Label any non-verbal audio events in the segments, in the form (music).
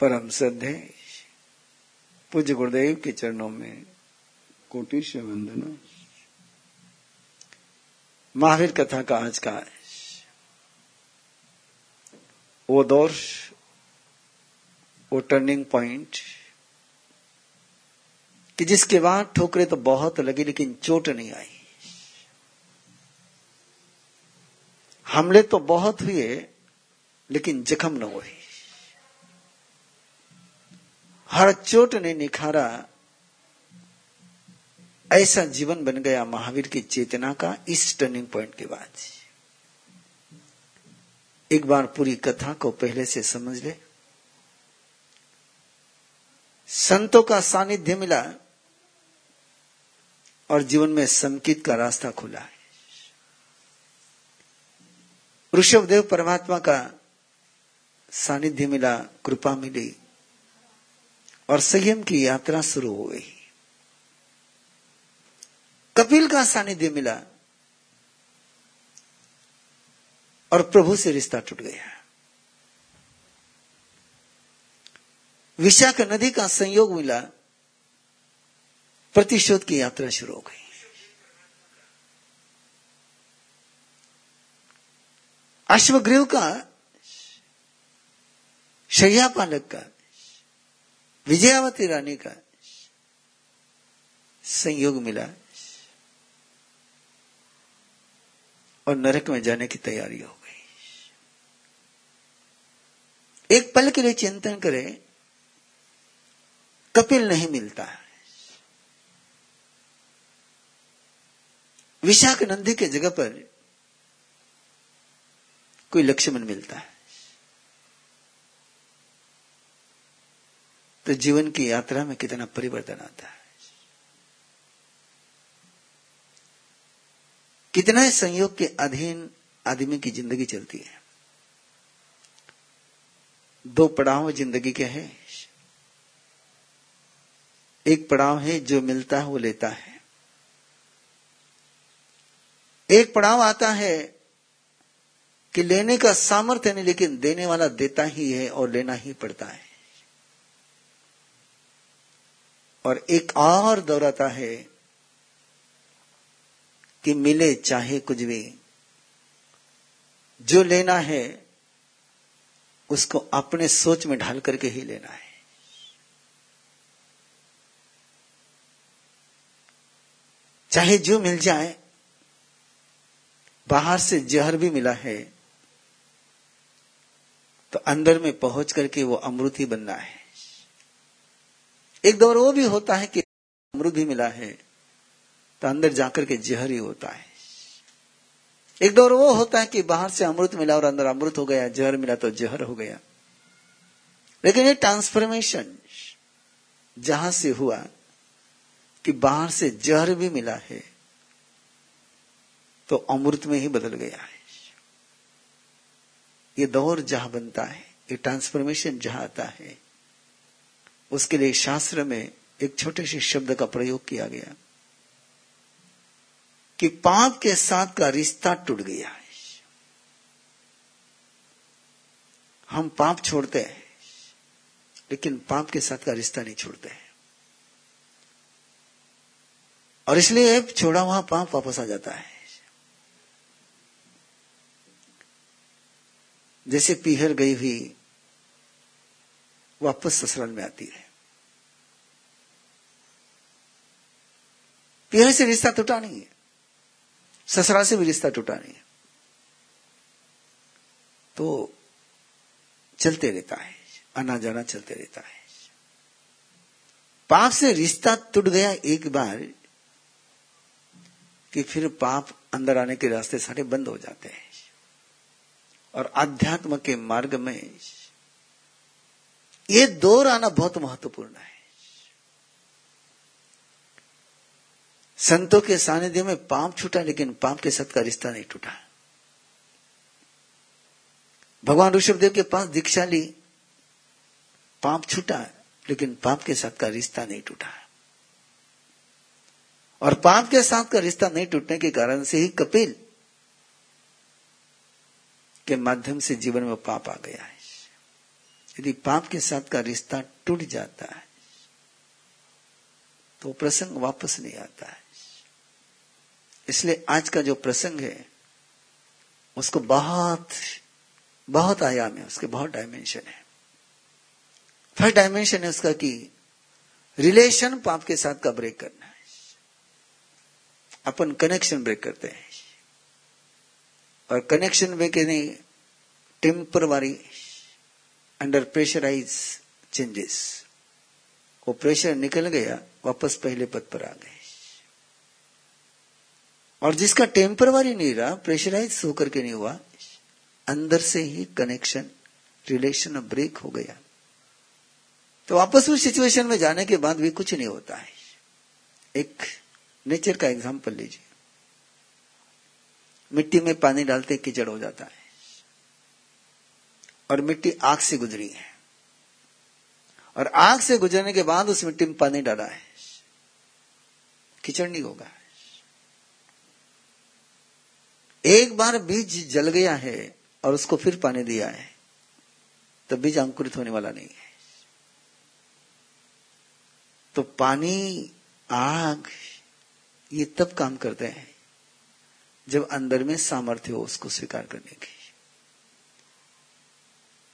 परम श्रद्धे पूज्य गुरुदेव के चरणों में कोटि से वंदना। महावीर कथा का आज का वो दौर, वो टर्निंग पॉइंट कि जिसके बाद ठोकरे तो बहुत लगी, लेकिन चोट नहीं आई। हमले तो बहुत हुए, लेकिन जख्म न हुए। हर चोट ने निखारा, ऐसा जीवन बन गया महावीर की चेतना का इस टर्निंग पॉइंट के बाद। एक बार पूरी कथा को पहले से समझ ले। संतों का सानिध्य मिला और जीवन में संकित का रास्ता खुला है। ऋषभदेव परमात्मा का सानिध्य मिला, कृपा मिली। और संयम की यात्रा शुरू हो गई। कपिल का सानिध्य मिला और प्रभु से रिश्ता टूट गया। विशाख नदी का संयोग मिला, प्रतिशोध की यात्रा शुरू हो गई। अश्वग्रीव का शैया पालक का विजयावती रानी का संयोग मिला और नरक में जाने की तैयारी हो गई। एक पल के लिए चिंतन करें, कपिल नहीं मिलता है। विशाख नंदी के जगह पर कोई लक्ष्मण मिलता है। तो जीवन की यात्रा में कितना परिवर्तन आता है। कितना संयोग के अधीन आदमी की ज़िंदगी चलती है। दो पड़ाव ज़िंदगी के हैं। एक पड़ाव है जो मिलता है, वो लेता है। एक पड़ाव आता है कि लेने का सामर्थ्य नहीं, लेकिन देने वाला देता ही है और लेना ही पड़ता है। और एक और दौर आता है कि मिले चाहे कुछ भी। जो लेना है, उसको अपने सोच में ढाल करके ही लेना है। चाहे जो मिल जाए, बाहर से जहर भी मिला है तो अंदर में पहुँच करके वो अमृत ही बनना है। एक दौर वो भी होता है कि अमृत भी मिला है तो अंदर जाकर के जहर ही होता है। एक दौर वो होता है कि बाहर से अमृत मिला और अंदर अमृत हो गया, जहर मिला तो जहर हो गया। लेकिन ये ट्रांसफॉर्मेशन जहाँ से हुआ कि बाहर से जहर भी मिला है तो अमृत में ही बदल गया है। ये दौर जहाँ बनता है, ये ट्रांसफॉर्मेशन जहाँ आता है उसके लिए शास्त्र में एक छोटे से शब्द का प्रयोग किया गया कि पाप के साथ का रिश्ता टूट गया है। हम पाप छोड़ते हैं, लेकिन पाप के साथ का रिश्ता नहीं छोड़ते हैं। और इसलिए छोड़ा हुआ पाप वापस आ जाता है। जैसे पीहर गई हुई वापस ससुराल में आती है पीहर से रिश्ता टूटा नहीं है। ससुराल से भी रिश्ता टूटा नहीं है। तो चलते रहता है। आना जाना चलते रहता है। पाप से रिश्ता टूट गया एक बार कि फिर पाप अंदर आने के रास्ते सारे बंद हो जाते हैं। और आध्यात्म के मार्ग में ये दौर आना बहुत महत्वपूर्ण है। संतों के सानिध्य में पाप छूटा, लेकिन पाप के साथ का रिश्ता नहीं टूटा। भगवान ऋषभदेव के पास दीक्षा ली पाप छूटा, लेकिन पाप के साथ का रिश्ता नहीं टूटा। और पाप के साथ का रिश्ता नहीं टूटने के कारण से ही कपिल के माध्यम से जीवन में पाप आ गया है। यदि पाप के साथ का रिश्ता टूट जाता है तो प्रसंग वापस नहीं आता है। इसलिए आज का जो प्रसंग है, उसको बहुत बहुत आयाम है, उसके बहुत डायमेंशन है। फ़र्स्ट डायमेंशन है उसका कि रिलेशन पाप के साथ का ब्रेक करना है। अपन कनेक्शन ब्रेक करते हैं। और कनेक्शन ब्रेक नहीं टेम्पररी अंडर प्रेशराइज चेंजेस वो प्रेशर निकल गया, वापस पहले पद पर आ गए। और जिसका टेम्पररी नहीं रहा प्रेशराइज होकर के नहीं हुआ, अंदर से ही कनेक्शन रिलेशन ब्रेक हो गया। तो वापस उस सिचुएशन में जाने के बाद भी कुछ नहीं होता है। एक नेचर का एग्ज़ाम्पल लीजिए। मिट्टी में पानी डालते कीचड़ हो जाता है। और मिट्टी आग से गुजरी है। और आग से गुजरने के बाद उस मिट्टी में पानी डाला है। कीचड़ होगा। एक बार बीज जल गया है और उसको फिर पानी दिया है तो बीज अंकुरित होने वाला नहीं है। तो पानी, आग, ये तब काम करते हैं जब अंदर में सामर्थ्य हो उसको स्वीकार करने की।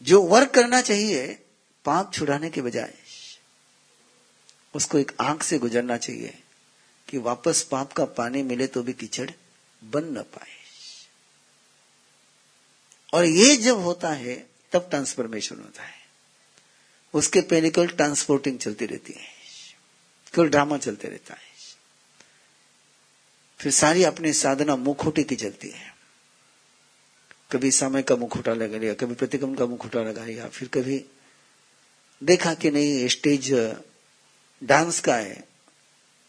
जो वर्क करना चाहिए पाप छुड़ाने के बजाय, उसको एक आँख से गुजरना चाहिए कि वापस पाप का पानी मिले तो भी कीचड़ बन न पाए। और ये जब होता है, तब ट्रांसफॉर्मेशन होता है। उसके पहले केवल ट्रांसपोर्टिंग चलती रहती है, केवल ड्रामा चलते रहता है। फिर सारी अपनी साधना मुखोटे की चलती है। कभी समय का मुखोटा लगा लिया, कभी प्रतिक्रम का मुखोटा लगा लिया, फिर कभी देखा कि नहीं, स्टेज डांस का है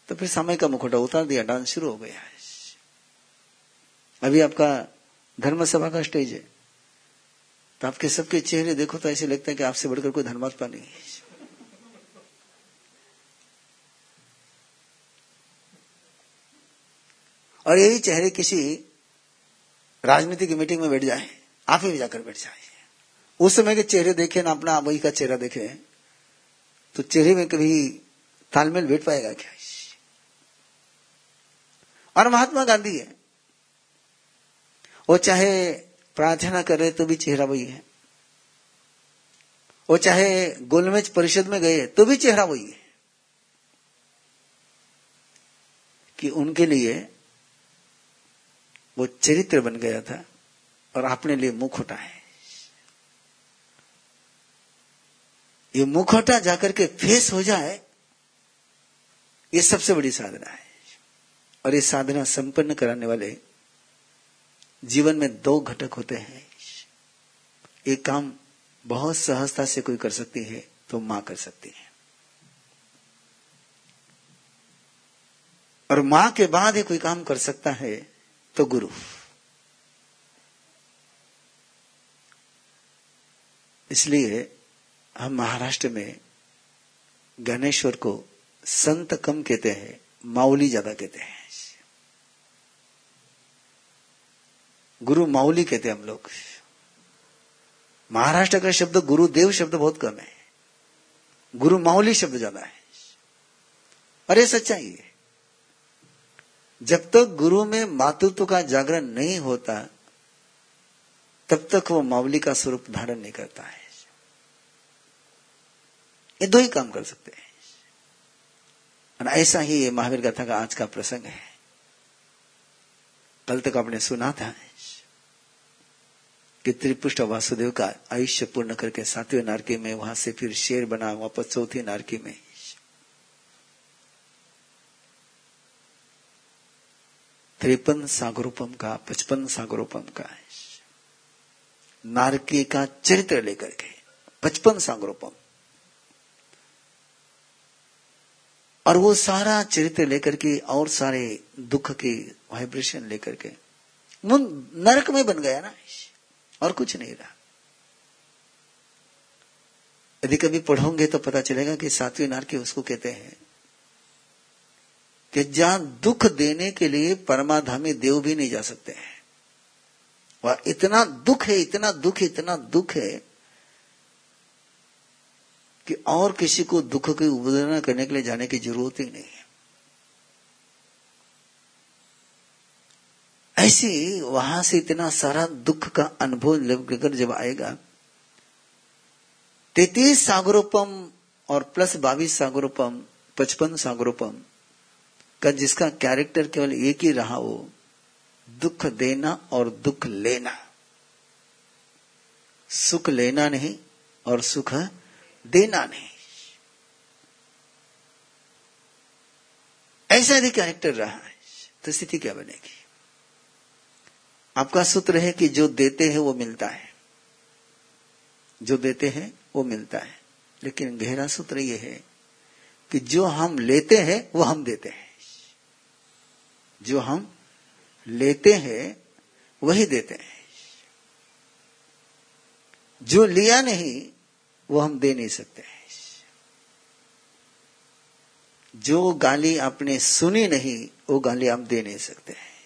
तो फिर समय का मुखोटा उतार दिया, डांस शुरू हो गया। अभी आपका धर्म सभा का स्टेज है तो आपके सबके चेहरे देखो तो ऐसे लगता है कि आपसे बढ़कर कोई धर्मात्मा नहीं है। और यही चेहरे किसी राजनीति की मीटिंग में बैठ जाए, आप ही जाकर बैठ जाए। उस समय के चेहरे देखे ना, अपना वही का चेहरा देखे तो चेहरे में कभी तालमेल बैठ पाएगा क्या? और महात्मा गांधी है। वो चाहे प्रार्थना करे तो भी चेहरा वही है। वो चाहे गोलमेज परिषद में गए तो भी चेहरा वही है। कि उनके लिए वो चरित्र बन गया था और अपने लिए मुखोटा है ये मुखोटा जाकर के फेस हो जाए, ये सबसे बड़ी साधना है। और ये साधना संपन्न कराने वाले जीवन में दो घटक होते हैं। ये काम बहुत सहजता से कोई कर सकती है तो माँ कर सकती है। और माँ के बाद ही कोई काम कर सकता है तो गुरु। इसलिए हम महाराष्ट्र में गणेश्वर को संत कम कहते हैं माउली ज़्यादा कहते हैं। गुरु माउली कहते हैं हम लोग। महाराष्ट्र का शब्द गुरुदेव शब्द बहुत कम है। गुरु माउली शब्द ज़्यादा है। अरे सच्चाई है। जब तक गुरु में मातृत्व का जागरण नहीं होता, तब तक वो मावली का स्वरूप धारण नहीं करता है। ये दो ही काम कर सकते हैं। और ऐसा ही ये महावीर गाथा का आज का प्रसंग है। कल तक आपने सुना था कि त्रिपुष्ट वासुदेव का आयुष्य पूर्ण करके सातवें नारकी में वहाँ से फिर शेर बना, वापस चौथी नारकी में। त्रिपन सागरोपम का, पचपन सागरोपम का नारकी का चरित्र लेकर के, पचपन सागरोपम। और वो सारा चरित्र लेकर के और सारे दुख के वाइब्रेशन लेकर के नरक में बन गया ना। और कुछ नहीं रहा। यदि कभी पढ़ोगे तो पता चलेगा कि सातवीं नारकी उसको कहते हैं कि जहाँ दुख देने के लिए परमाधामी देव भी नहीं जा सकते हैं। वह इतना दुख है, इतना दुख इतना दुख है कि और किसी को दुख की उबोधना करने के लिए जाने की ज़रूरत ही नहीं है। ऐसी वहाँ से इतना सारा दुख का अनुभव लेकर जब आएगा, तैतीस सागरोपम और प्लस बाईस सागरोपम, पचपन सागरोपम का जिसका कैरेक्टर केवल एक ही रहा वो दुख देना और दुख लेना। सुख लेना नहीं और सुख देना नहीं। ऐसा यदि कैरेक्टर रहा है तो स्थिति क्या बनेगी? आपका सूत्र है कि जो देते हैं वो मिलता है। जो देते हैं वो मिलता है। लेकिन गहरा सूत्र ये है कि जो हम लेते हैं वो हम देते हैं। जो हम लेते हैं, वही देते हैं। जो लिया नहीं, वो हम दे नहीं सकते। हैं जो गाली आपने सुनी नहीं, वो गाली आप दे नहीं सकते। हैं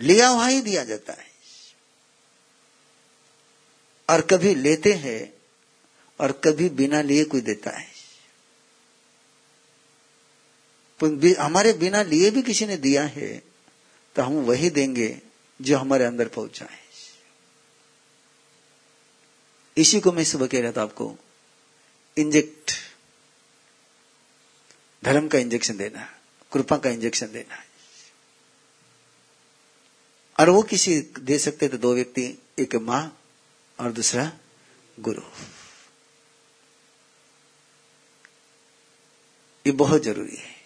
लिया हुआ ही दिया जाता है। और कभी लेते हैं, और कभी बिना लिए कोई देता है। हमारे बिना लिए भी किसी ने दिया है तो हम वही देंगे जो हमारे अंदर पहुँचा है। इसी को मैं सुबह कह रहा था आपको इंजेक्ट धर्म का इंजेक्शन देना कृपा का इंजेक्शन देना और वो किसी दे सकते थे दो व्यक्ति, एक माँ और दूसरा गुरु। ये बहुत ज़रूरी है।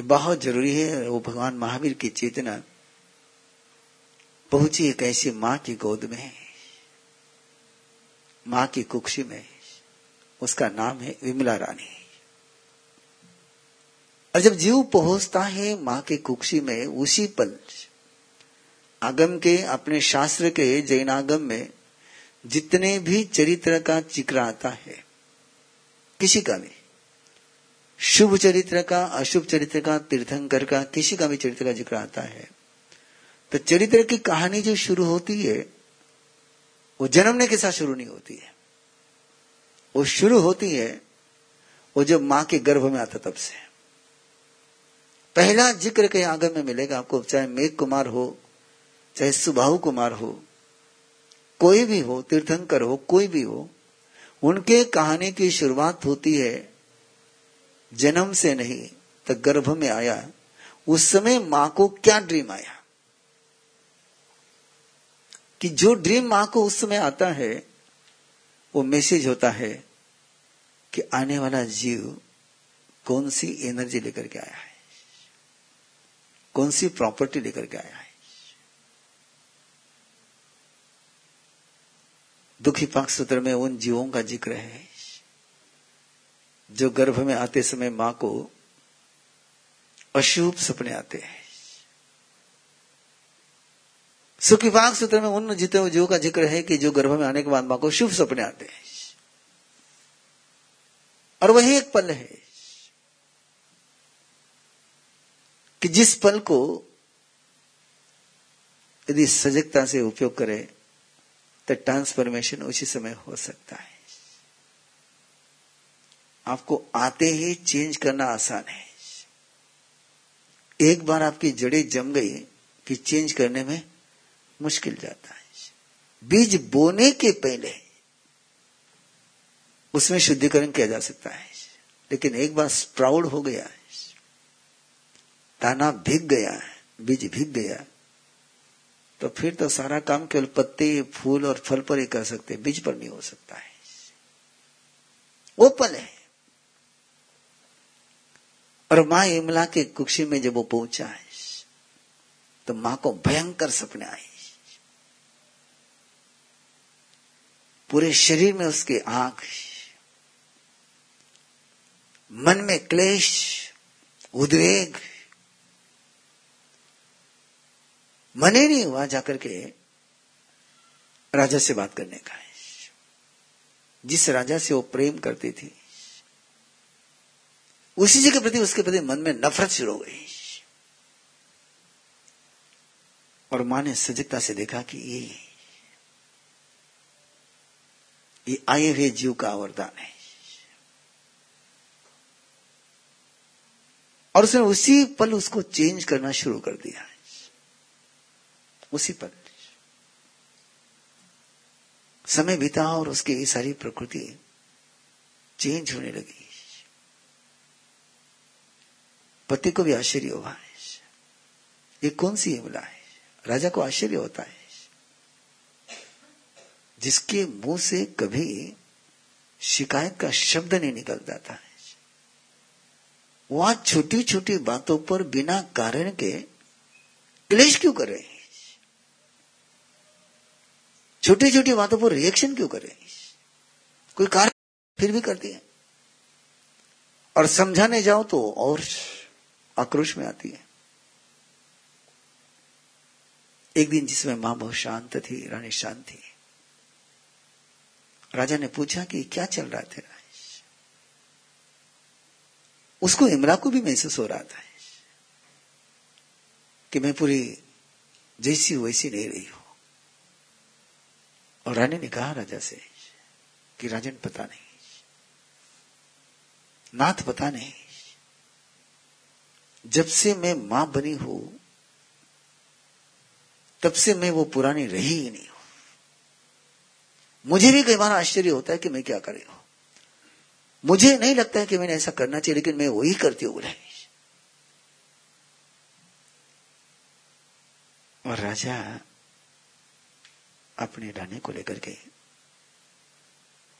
ये बहुत ज़रूरी है वो भगवान महावीर की चेतना पहुँची एक ऐसी माँ की गोद में, माँ की कुक्षी में, उसका नाम है विमला रानी। और जब जीव पहुँचता है माँ के कुक्षी में, उसी पल आगम के अपने शास्त्र के जैनागम में जितने भी चरित्र का ज़िक्र आता है, किसी का भी शुभ चरित्र का, अशुभ चरित्र का, तीर्थंकर का किसी का भी चरित्र का ज़िक्र आता है। तो चरित्र की कहानी जो शुरू होती है, वो जन्मने के साथ शुरू नहीं होती है। वो शुरू होती है, वो जब माँ के गर्भ में आता तब से। पहला ज़िक्र कहीं आगे में मिलेगा आपको, चाहे मेघ कुमार हो, चाहे सुबाहु कुमार हो, कोई भी हो, तीर्थंकर हो, कोई भी हो, उनके कहानी की शुरुआत होती है जन्म से नहीं तो गर्भ में आया, उस समय माँ को क्या ड्रीम आया? कि जो ड्रीम माँ को उस समय आता है, वो मैसेज होता है कि आने वाला जीव कौन सी एनर्जी लेकर के आया है? कौन सी प्रॉपर्टी लेकर के आया है? दुखी पाक सूत्र में उन जीवों का ज़िक्र है जो गर्भ में आते समय माँ को अशुभ सपने आते हैं। सुख विभाग सूत्र में उन जीते हुए जीवों का ज़िक्र है कि जो गर्भ में आने के बाद माँ को शुभ सपने आते हैं। और वही एक पल है कि जिस पल को यदि सजगता से उपयोग करें तो ट्रांसफॉर्मेशन उसी समय हो सकता है। आपको आते ही चेंज करना आसान है। एक बार आपकी जड़ें जम गई कि चेंज करने में मुश्किल जाता है। बीज बोने के पहले उसमें शुद्धिकरण किया जा सकता है। लेकिन एक बार स्प्राउड हो गया है दाना भीग गया है बीज भीग गया तो फिर तो सारा काम केवल पत्ते, फूल और फल पर ही कर सकते बीज पर नहीं हो सकता है। ओपन है। और माँ इमला के कुक्षी में जब वो पहुँचा है तो माँ को भयंकर सपने आए। पूरे शरीर में उसके आँख मन में क्लेश, उद्वेग मन ही नहीं हुआ जाकर के राजा से बात करने का है जिस राजा से वो प्रेम करती थी उसी जी के प्रति, उसके प्रति मन में नफरत शुरू हो गई। और माँ ने सजगता से देखा कि ये ये आए हुए जीव का वरदान है। और उसने उसी पल उसको चेंज करना शुरू कर दिया। उसी पल। समय बीता और उसकी सारी प्रकृति चेंज होने लगी। पति को भी आश्चर्य हुआ है। ये कौन सी हिमला है? राजा को आश्चर्य होता है। जिसके मुँह से कभी शिकायत का शब्द नहीं निकलता था वहाँ छोटी छोटी बातों पर बिना कारण के क्लेश क्यों कर रहे हैं? छोटी छोटी बातों पर रिएक्शन क्यों कर रहे हैं? कोई कारण फिर भी करती है और समझाने जाओ तो और आक्रोश में आती है। एक दिन जिसमें माँ बहुत शांत थी, रानी शांत थी। राजा ने पूछा कि क्या चल रहा था उसको इमरा को भी महसूस हो रहा था कि मैं पूरी जैसी वैसी नहीं रही हूँ। और रानी ने कहा राजा से कि राजन पता नहीं। नाथ पता नहीं। जब से मैं माँ बनी हूँ, तब से मैं वो पुरानी रही ही नहीं हूँ। मुझे भी कई बार आश्चर्य होता है कि मैं क्या करे हूँ। मुझे नहीं लगता है कि मैंने ऐसा करना चाहिए, लेकिन मैं वही करती हूँ, बोले। और राजा अपने रानी को लेकर के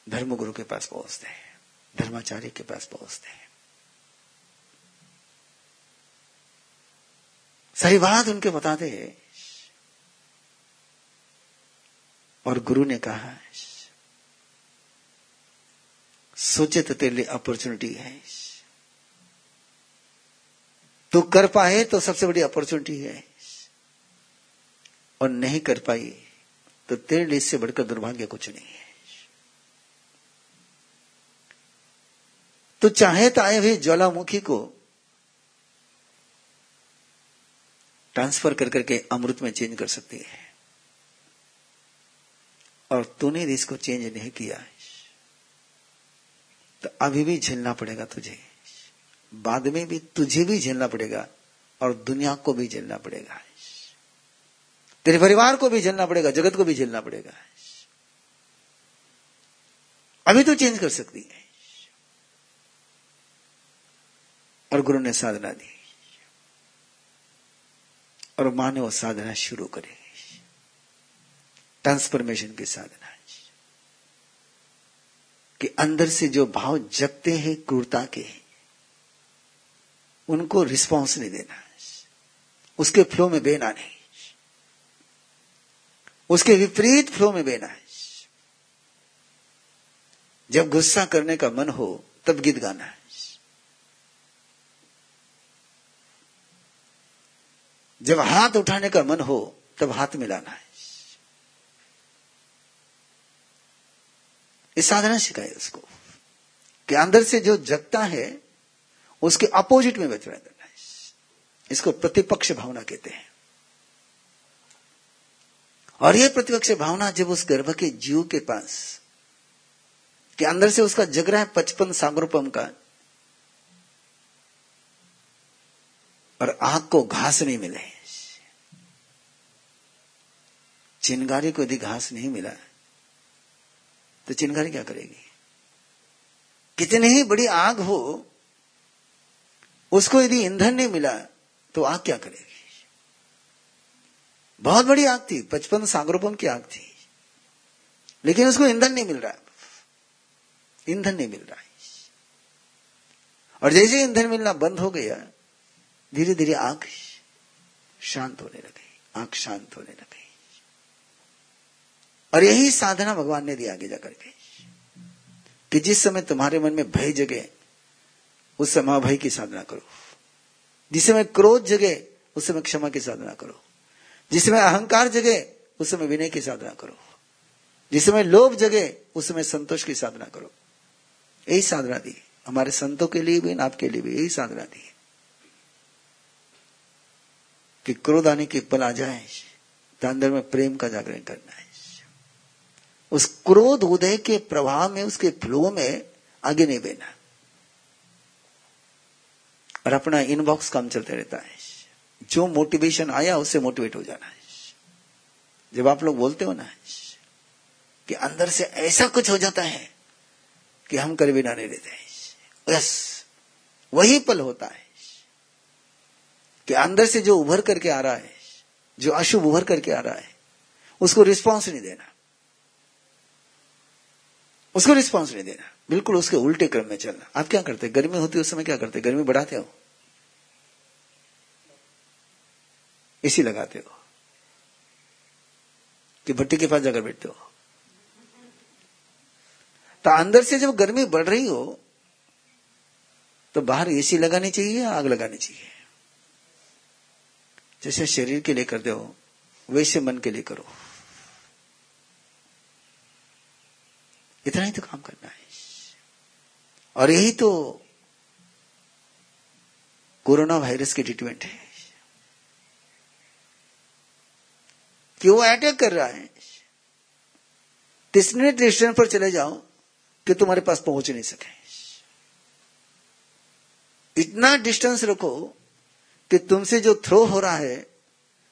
धर्मगुरु के पास पहुँचते हैं, धर्माचार्य के पास पहुँचते हैं। सही बात उनके बताते हैं और गुरु ने कहा, सोचे तो तेरे लिए अपॉर्चुनिटी है। तू कर पाए तो सबसे बड़ी अपॉर्चुनिटी है। और नहीं कर पाई तो तेरे लिए इससे बढ़कर दुर्भाग्य कुछ नहीं है। तो चाहे तो आए हुए ज्वालामुखी को ट्रांसफ़र कर करके अमृत में चेंज कर सकती है। और तूने इसको चेंज नहीं किया। तो अभी भी झेलना पड़ेगा तुझे। बाद में भी तुझे भी झेलना पड़ेगा और दुनिया को भी झेलना पड़ेगा। तेरे परिवार को भी झेलना पड़ेगा, जगत को भी झेलना पड़ेगा। अभी तो चेंज कर सकती है। और गुरु ने साधना दी। और माँ ने वो साधना शुरू करी। ट्रांसफॉर्मेशन की साधना कि अंदर से जो भाव जगते हैं, क्रूरता के, उनको रिस्पॉन्स नहीं देना उसके फ्लो में बेना नहीं उसके विपरीत फ्लो में बेना है जब गुस्सा करने का मन हो, तब गीत गाना है। जब हाथ उठाने का मन हो, तब हाथ मिलाना है। इस साधना सिखाए उसको कि अंदर से जो जगता है, उसके अपोजिट में बच रहना है। इसको प्रतिपक्ष भावना कहते हैं। और यह प्रतिपक्ष भावना जब उस गर्भ के जीव के पास, कि अंदर से उसका जग रहा है पचपन सागरूपम का और आग को घास नहीं मिले। चिनगारी को यदि घास नहीं मिला तो चिनगारी क्या करेगी? कितनी ही बड़ी आग हो, उसको यदि ईंधन नहीं मिला तो आग क्या करेगी? बहुत बड़ी आग थी, पचपन सागरोपम की आग थी, लेकिन उसको ईंधन नहीं मिल रहा। ईंधन नहीं मिल रहा। है और जैसे ईंधन मिलना बंद हो गया धीरे धीरे आँख शांत होने लगी, आँख शांत होने लगी। और यही साधना भगवान ने दी आगे जाकर के। कि जिस समय तुम्हारे मन में भय जगे, उस समय भय की साधना करो। जिस समय क्रोध जगे, उस समय क्षमा की साधना करो। जिस समय अहंकार जगे, उस समय विनय की साधना करो। जिस समय लोभ जगे, उस समय संतोष की साधना करो। यही साधना दी। हमारे संतों के लिए भी आपके लिए भी यही साधना दी। कि क्रोध आने के पल आ जाए तो अंदर में प्रेम का जागरण करना है। उस क्रोध उदय के प्रभाव में, उसके फ्लो में आगे नहीं बेना और अपना इनबॉक्स काम चलते रहता है। जो मोटिवेशन आया, उससे मोटिवेट हो जाना है। जब आप लोग बोलते हो ना, कि अंदर से ऐसा कुछ हो जाता है कि हम कर भी ना नहीं रहते यस वही पल होता है। कि अंदर से जो उभर करके आ रहा है, जो अशुभ उभर करके आ रहा है, उसको रिस्पॉन्स नहीं देना। उसको रिस्पॉन्स नहीं देना। बिल्कुल उसके उल्टे क्रम में चलना। आप क्या करते? गर्मी होती है उस समय क्या करते? गर्मी बढ़ाते हो? इसी लगाते हो? कि भट्टी के पास जाकर बैठते हो? तो अंदर से जब गर्मी बढ़ रही हो तो बाहर एसी लगानी चाहिए या आग लगानी चाहिए? जैसे शरीर के लिए करते हो वैसे मन के लिए करो। इतना ही तो काम करना है। और यही तो कोरोना वायरस की ट्रीटमेंट है। कि वो अटैक कर रहा है। तिसने डिस्टेंस पर चले जाओ कि तुम्हारे पास पहुँच नहीं सके। इतना डिस्टेंस रखो कि तुमसे जो थ्रो हो रहा है,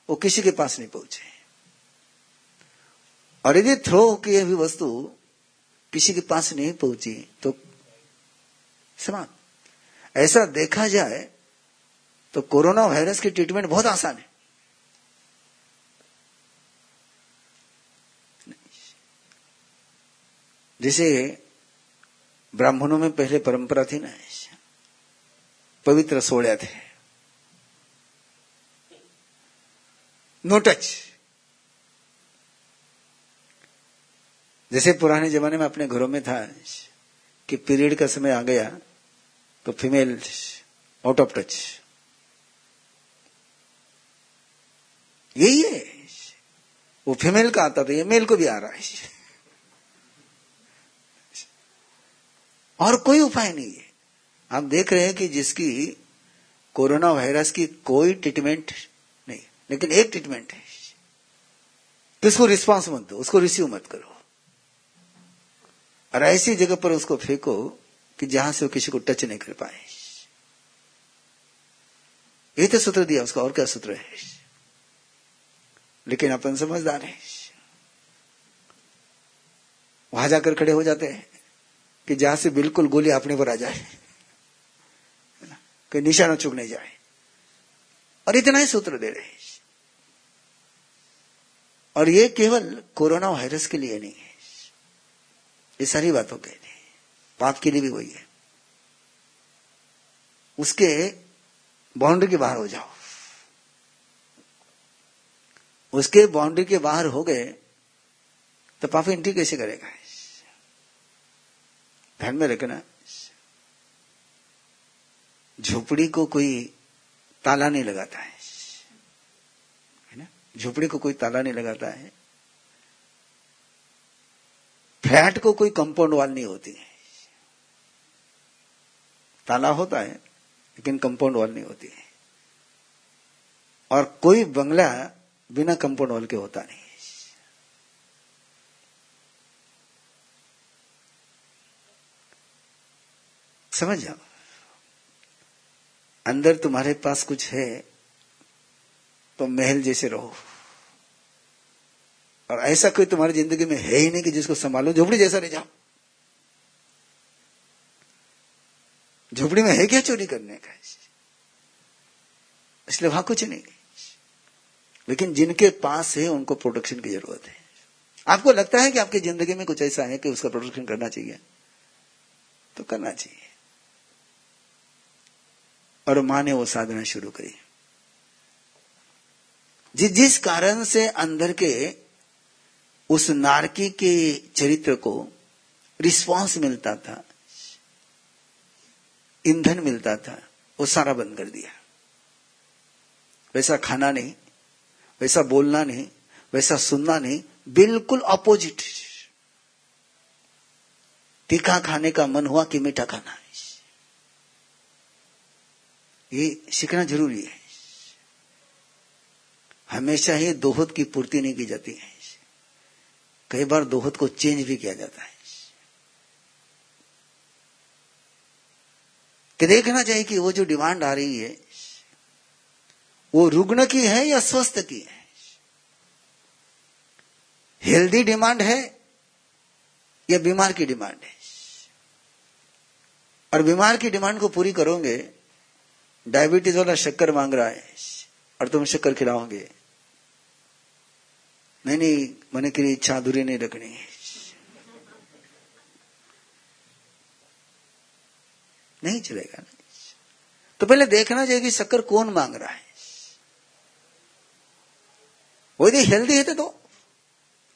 वो किसी के पास नहीं पहुँचे। और यदि थ्रो की हुई वस्तु किसी के पास नहीं पहुँची तो समाप्त। ऐसा देखा जाए तो कोरोना वायरस की ट्रीटमेंट बहुत आसान है। जैसे ब्राह्मणों में पहले परंपरा थी ना, पवित्र सोड़े थे नो टच जैसे पुराने जमाने में अपने घरों में था, कि पीरियड का समय आ गया तो फीमेल आउट ऑफ़ टच यही है। वो फीमेल का आता था, ये मेल को भी आ रहा है। और कोई उपाय नहीं है। आप देख रहे हैं कि जिसकी कोरोना वायरस की कोई ट्रीटमेंट लेकिन एक ट्रीटमेंट है। तो उसको मत दो, उसको रिसीव मत करो। और ऐसी जगह पर उसको फेंको कि जहाँ से वो किसी को टच नहीं कर पाए। ये तो सूत्र दिया, उसका और क्या सूत्र है? लेकिन अपन समझदार है। वहाँ जाकर खड़े हो जाते हैं कि जहाँ से बिल्कुल गोली अपने पर आ जाए कोई निशाना चुक नहीं जाए। और इतना ही सूत्र दे रहे और ये केवल कोरोना वायरस के लिए नहीं है। ये सारी बातों के लिए। पाप के लिए भी वही है। उसके बाउंड्री के बाहर हो जाओ। उसके बाउंड्री के बाहर हो गए तो पाप एंट्री कैसे करेगा? ध्यान में रखना। झोपड़ी को कोई ताला नहीं लगाता है। झोपड़ी को कोई ताला नहीं लगाता है। फ्लैट को कोई कंपाउंड वाल नहीं होती है। ताला होता है, लेकिन कंपाउंड वाल नहीं होती है। और कोई बंगला बिना कंपाउंड वाल के होता नहीं समझ जाओ? अंदर तुम्हारे पास कुछ है तो महल जैसे रहो। और ऐसा कोई तुम्हारी ज़िंदगी में है ही नहीं कि जिसको संभालो। झोपड़ी जैसा रह जाओ झोपड़ी में है क्या चोरी करने का? इसलिए वहाँ कुछ नहीं। लेकिन जिनके पास है, उनको प्रोटेक्शन की ज़रूरत है। आपको लगता है कि आपकी ज़िंदगी में कुछ ऐसा है कि उसका प्रोटेक्शन करना चाहिए? तो करना चाहिए। और माँ ने वो साधना शुरू करी। जिस कारण से अंदर के उस नारकी के चरित्र को रिस्पांस मिलता था, ईंधन मिलता था, वो सारा बंद कर दिया। वैसा खाना नहीं, वैसा बोलना नहीं, वैसा सुनना नहीं, बिल्कुल अपोजिट तीखा खाने का मन हुआ कि मीठा खाना है। ये सीखना ज़रूरी है। हमेशा ही दोहत की पूर्ति नहीं की जाती है। कई बार दोहत को चेंज भी किया जाता है। कि देखना चाहिए कि वो जो डिमांड आ रही है, वो रुग्ण की है या स्वस्थ की है? हेल्दी डिमांड है या बीमार की डिमांड है? और बीमार की डिमांड को पूरी करोगे, डायबिटीज़ वाला शक्कर मांग रहा है और तुम शक्कर खिलाओगे। मन अधूरी नहीं रखनी। है नहीं चलेगा ना। तो पहले देखना चाहिए कि शक्कर कौन मांग रहा है। वो यदि हेल्दी है तो दो,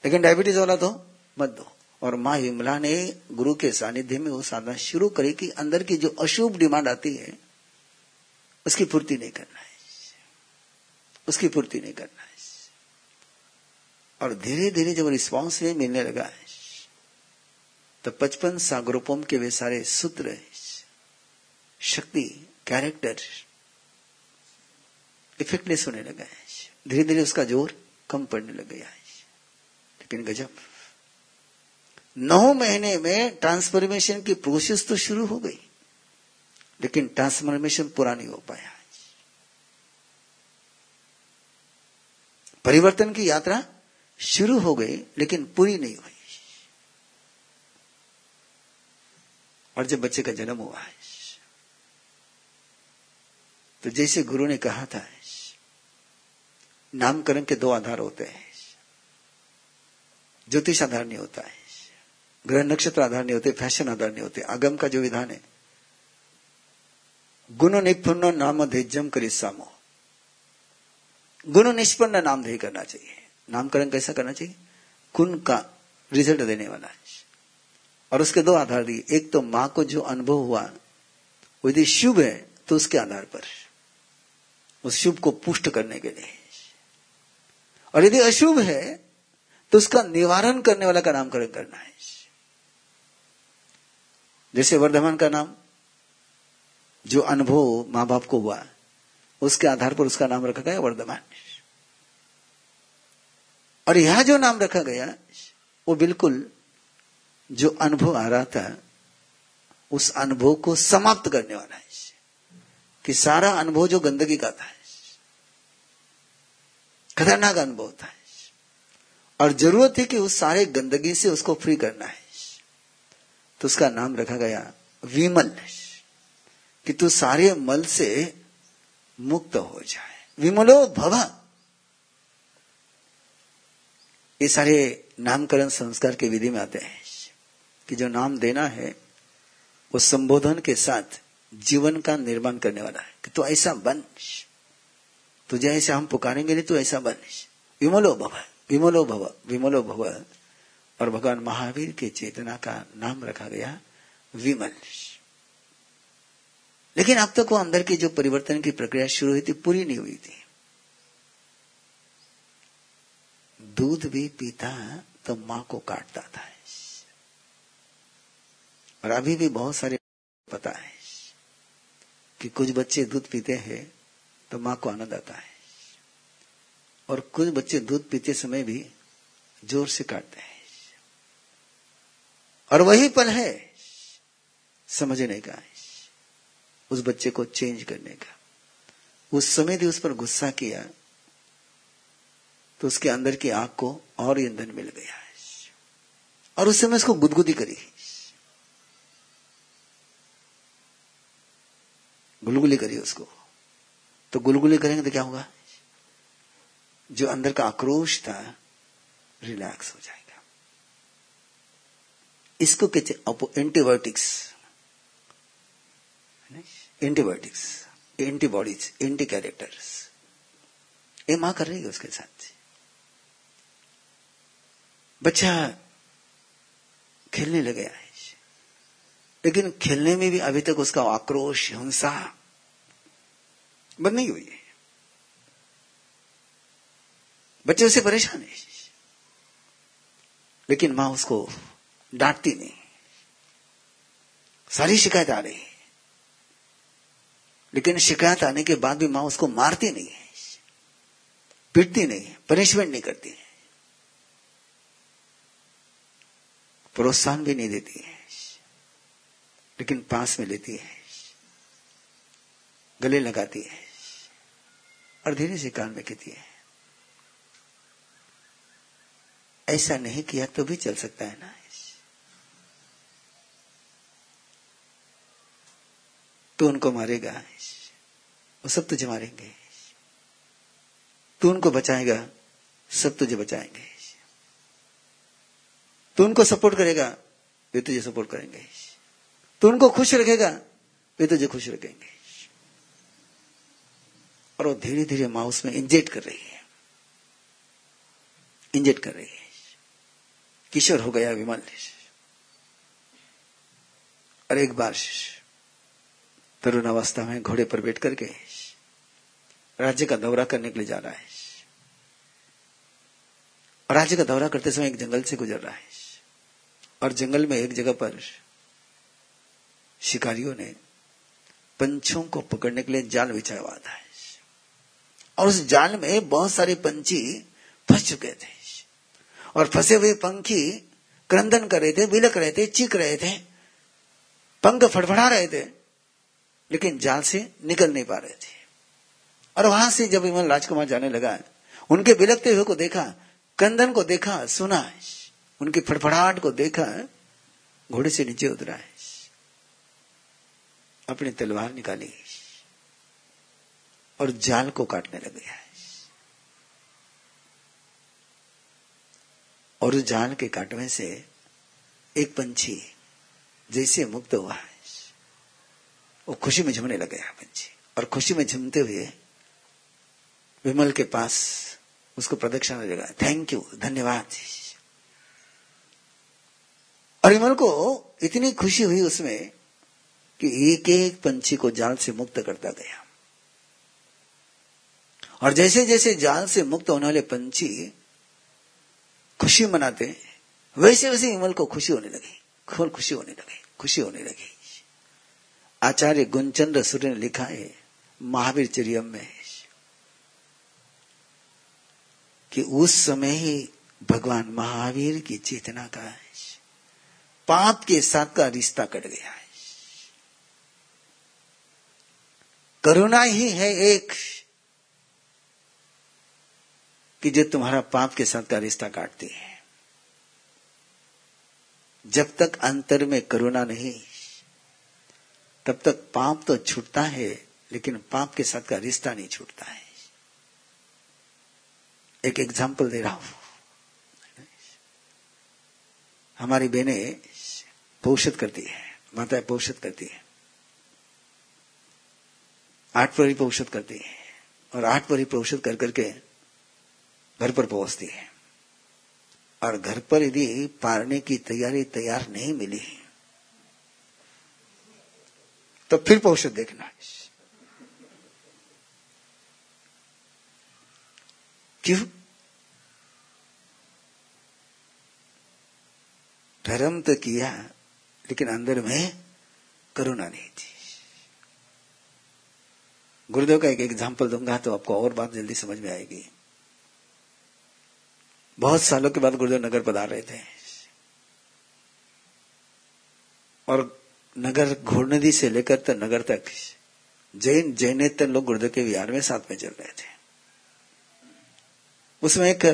लेकिन डायबिटीज़ वाला तो मत दो। और माँ विमला ने गुरु के सानिध्य में वो साधना शुरू करी कि अंदर की जो अशुभ डिमांड आती है, उसकी पूर्ति नहीं करना है। उसकी पूर्ति नहीं करना है। और धीरे धीरे जब रिस्पॉन्स में मिलने लगा है तो पचपन सागरोपम के वे सारे सूत्र, शक्ति कैरेक्टर इफेक्टनेस होने लगा। है धीरे धीरे उसका ज़ोर कम पड़ने लग गया। है लेकिन गजब। नौ महीने में ट्रांसफॉर्मेशन की प्रोसेस तो शुरू हो गई, लेकिन ट्रांसफॉर्मेशन पूरा नहीं हो पाया। परिवर्तन की यात्रा शुरू हो गई, लेकिन पूरी नहीं हुई। और जब बच्चे का जन्म हुआ है तो जैसे गुरु ने कहा था, नामकरण के दो आधार होते हैं। ज्योतिष आधार नहीं होता है, ग्रह नक्षत्र आधार नहीं होते, फ़ैशन आधार नहीं होते, आगम का जो विधान है। गुण निपुण नाम धेजम करिसामो गुण निष्पन्न नाम ध्यय करना चाहिए। नामकरण कैसा करना चाहिए? गुण का रिज़ल्ट देने वाला है। और उसके दो आधार दिए। एक तो माँ को जो अनुभव हुआ यदि शुभ है तो उसके आधार पर। उस शुभ को पुष्ट करने के लिए। और यदि अशुभ है तो उसका निवारण करने वाला का नामकरण करना है। जैसे वर्धमान का नाम, जो अनुभव माँ बाप को हुआ, उसके आधार पर उसका नाम रखा गया वर्धमान। और यह जो नाम रखा गया, वो बिल्कुल जो अनुभव आ रहा था, उस अनुभव को समाप्त करने वाला है। कि सारा अनुभव जो गंदगी का था, खतरनाक अनुभव था। और ज़रूरत थी कि उस सारे गंदगी से उसको फ्री करना है। तो उसका नाम रखा गया विमल। कि तू सारे मल से मुक्त हो जाए। विमलो भव। ये सारे नामकरण संस्कार के विधि में आते हैं। कि जो नाम देना है, वो संबोधन के साथ जीवन का निर्माण करने वाला है। कि तू ऐसा बन। तुझे ऐसा हम पुकारेंगे नहीं, तू ऐसा बन। विमलो भव विमलो भव विमलो भव। और भगवान महावीर के चेतना का नाम रखा गया विमल। लेकिन अब तक वो अंदर की जो परिवर्तन की प्रक्रिया शुरू हुई थी, पूरी नहीं हुई थी। दूध भी पीता है तो माँ को काटता था। और अभी भी बहुत सारे पता है कि कुछ बच्चे दूध पीते हैं तो माँ को आनंद आता है। और कुछ बच्चे दूध पीते समय भी ज़ोर से काटते हैं। और वही पल है, समझने का उस बच्चे को चेंज करने का। उस समय भी उस पर गुस्सा किया तो उसके अंदर की आग को और ईंधन मिल गया और उस समय उसको गुदगुदी करी गुलगुली करी उसको। तो गुलगुली करेंगे तो क्या होगा? जो अंदर का आक्रोश था, रिलैक्स हो जाएगा। इसको कहते antibiotics. Antibiotics, antibodies anti characters ये माँ कर रही है उसके साथ। बच्चा खेलने लगे है। लेकिन खेलने में भी अभी तक उसका आक्रोश, हिंसा बंद नहीं हुई है। बच्चे उसे परेशान है। लेकिन माँ उसको डांटती नहीं। सारी शिकायत आ रही है। लेकिन शिकायत आने के बाद भी माँ उसको मारती नहीं है। पीटती नहीं पनिशमेंट नहीं करती है। प्रोत्साहन भी नहीं देती है। लेकिन पास में लेती है। गले लगाती है। और धीरे से कान में कहती है। ऐसा नहीं किया तो भी चल सकता है ना। तू उनको मारेगा। वो सब तुझे मारेंगे। तू उनको बचाएगा। सब तुझे बचाएँगे। तू उनको सपोर्ट करेगा, वे तुझे सपोर्ट करेंगे। तू उनको खुश रखेगा, वे तुझे खुश रखेंगे। और वो धीरे धीरे माउस में इंजेक्ट कर रही है। इंजेक्ट कर रही है। किशोर हो गया विमल और एक बार तरुण अवस्था में घोड़े पर बैठ करके राज्य का दौरा करने के लिए जा रहा है। राज्य का दौरा करते समय एक जंगल से गुजर रहा है। और जंगल में एक जगह पर शिकारियों ने पंछों को पकड़ने के लिए जाल बिछाया हुआ था। और उस जाल में बहुत सारे पंछी फंस चुके थे। और फंसे हुए पंखी क्रंदन कर रहे थे बिलक रहे थे, चीख रहे थे। पंख फड़फड़ा रहे थे, लेकिन जाल से निकल नहीं पा रहे थे। और वहाँ से जब इमन राजकुमार जाने लगा, उनके बिलकते हुए को देखा कंदन को देखा, सुना उनकी फड़फड़ाहट को देखा, घोड़े से नीचे उतरा। है अपनी तलवार निकाली और जाल को काटने लग गया। है और उस जाल के काटने से एक पंछी जैसे मुक्त हुआ। है वो खुशी में झूमने लग गया पंछी। और खुशी में झूमते हुए विमल के पास उसको प्रदक्षिणा लगा थैंक यू धन्यवाद। और विमल को इतनी खुशी हुई उसमें कि एक एक पंछी को जाल से मुक्त करता गया। और जैसे जैसे जाल से मुक्त होने वाले पंछी खुशी मनाते वैसे वैसे विमल को खुशी होने लगी, खोल खुशी होने लगी, खुशी होने लगी। आचार्य गुणचंद्र सूर्य ने लिखा है, महावीर चरियम में, कि उस समय ही भगवान महावीर की चेतना का पाप के साथ का रिश्ता कट गया है। करुणा ही है एक कि जो तुम्हारा पाप के साथ का रिश्ता काटती है। जब तक अंतर में करुणा नहीं, तब तक पाप तो छूटता है, लेकिन पाप के साथ का रिश्ता नहीं छूटता है। एक एग्ज़ाम्पल दे रहा हूँ। हमारी बहनें पोषित करती है। माता पोषित करती है। आठ परी पोषित करती है और आठ परी पोषित कर करके घर पर पहुँचती है। और घर पर यदि पारने की तैयारी तैयार नहीं मिली तो फिर औषध देखना। क्यों? धर्म तो किया लेकिन अंदर में करुणा नहीं थी। गुरुदेव का एक एग्ज़ाम्पल दूँगा तो आपको और बात जल्दी समझ में आएगी। बहुत सालों के बाद गुरुदेव नगर पधार रहे थे। और नगर घोड़ नदी से लेकर तो नगर तक जैन, जैनेतर लोग गुरुदेव के विहार में साथ में चल रहे थे। उसमें एक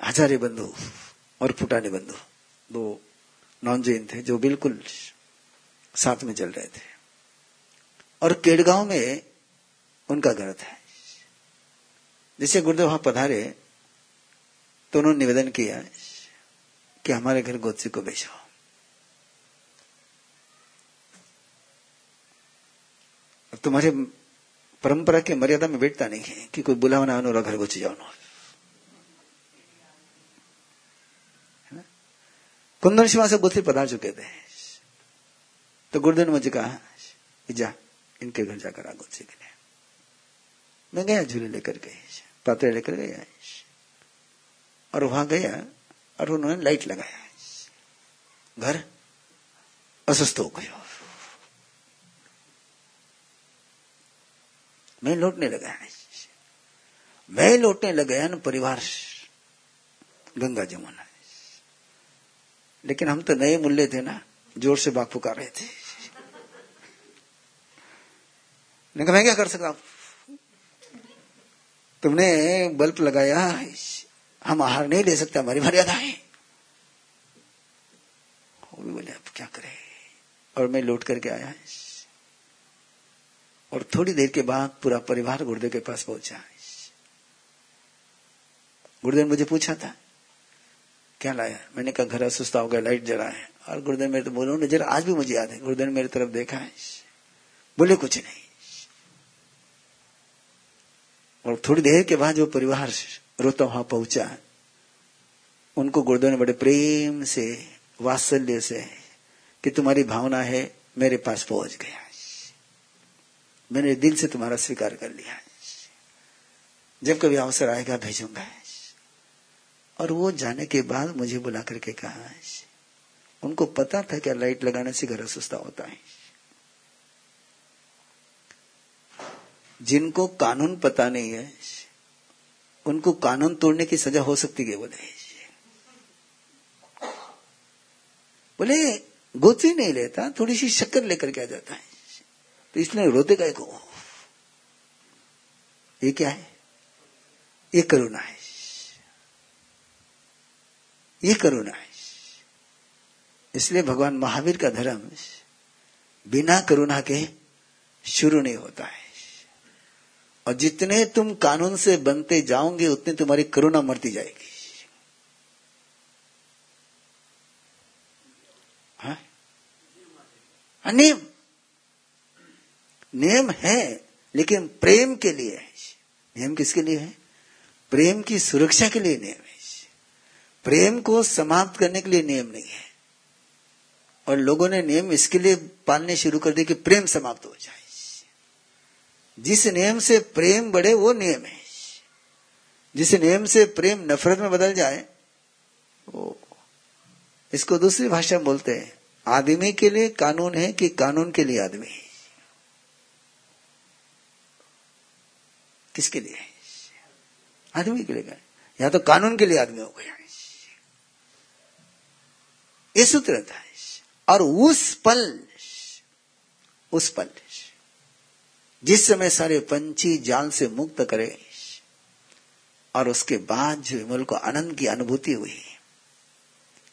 हजारे बंधु और फुटाने बंधु, दो नॉन जैन थे, जो बिल्कुल साथ में चल रहे थे। और केड़गांव में उनका घर था। जैसे गुरुदेव वहाँ पधारे तो उन्होंने निवेदन किया कि हमारे घर गोदसी को भेजो तुम्हारे परंपरा के मर्यादा में बैठता नहीं है कि कोई बुलावना और घर गोची जाओ कुंदन शिवा से गुथी पधार चुके थे। तो गुरुदेव ने मुझे कहा जा, इनके घर जाकर आगो के लिए मैं गया, झूले लेकर गए, पात्र लेकर गया और वहाँ गया और उन्होंने लाइट लगाया। घर अस्वस्थ हो गया। मैं लौटने लगा। मैं लौटने लगा परिवार, गंगा जमुना। लेकिन हम तो नए मूल्य थे ना, ज़ोर से बाग पुकार रहे थे। लेकिन मैं क्या कर सकता तुमने बल्ब लगाया, हम आहार नहीं ले सकते, हमारी मर्यादा है। वो भी बोले, अब क्या करें? और मैं लौट करके आया। और थोड़ी देर के बाद पूरा परिवार गुरुदेव के पास पहुँचा। गुरुदेव ने मुझे पूछा था क्या लाया? मैंने कहा, घर सुस्ता हो गया लाइट जला है। और गुरुदेव मेरे तो बोलो नज़र आज भी मुझे याद है। गुरुदेव ने मेरी तरफ़ देखा है बोले कुछ नहीं। और थोड़ी देर के बाद जो परिवार रोता वहाँ पहुँचा, उनको गुरुदेव ने बड़े प्रेम से, वात्सल्य से, कि तुम्हारी भावना है, मेरे पास पहुँच गया मैंने दिल से तुम्हारा स्वीकार कर लिया जब कभी अवसर आएगा, भेजूँगा और वो जाने के बाद मुझे बुला करके कहा उनको पता था क्या लाइट लगाने से घर सुस्ता होता है। जिनको कानून पता नहीं है, उनको कानून तोड़ने की सजा हो सकती है, बोले। बोले, गोत्री नहीं लेता थोड़ी सी शक्कर लेकर के आ जाता है। तो इसलिए रोते गए को, ये क्या है? ये करुणा है। ये करुणा है। इसलिए भगवान महावीर का धर्म बिना करुणा के शुरू नहीं होता है। और जितने तुम कानून से बनते जाओगे, उतने तुम्हारी करुणा मरती जाएगी। हाँ? नियम। नियम है, लेकिन प्रेम के लिए है। नियम किसके लिए है? प्रेम की सुरक्षा के लिए नियम है। प्रेम को समाप्त करने के लिए नियम नहीं है। और लोगों ने नियम इसके लिए पालने शुरू कर दिए कि प्रेम समाप्त हो जाए। जिस नियम से प्रेम बढ़े, वो नियम है। जिस नियम से प्रेम नफरत में बदल जाए, वो इसको दूसरी भाषा में बोलते हैं। आदमी के लिए कानून है कि कानून के लिए आदमी है। किसके लिए? आदमी के लिए। या तो कानून के लिए आदमी हो गया। सूत्र था और उस पल उस पल जिस समय सारे पंछी जाल से मुक्त करे, और उसके बाद जो विमल को आनंद की अनुभूति हुई,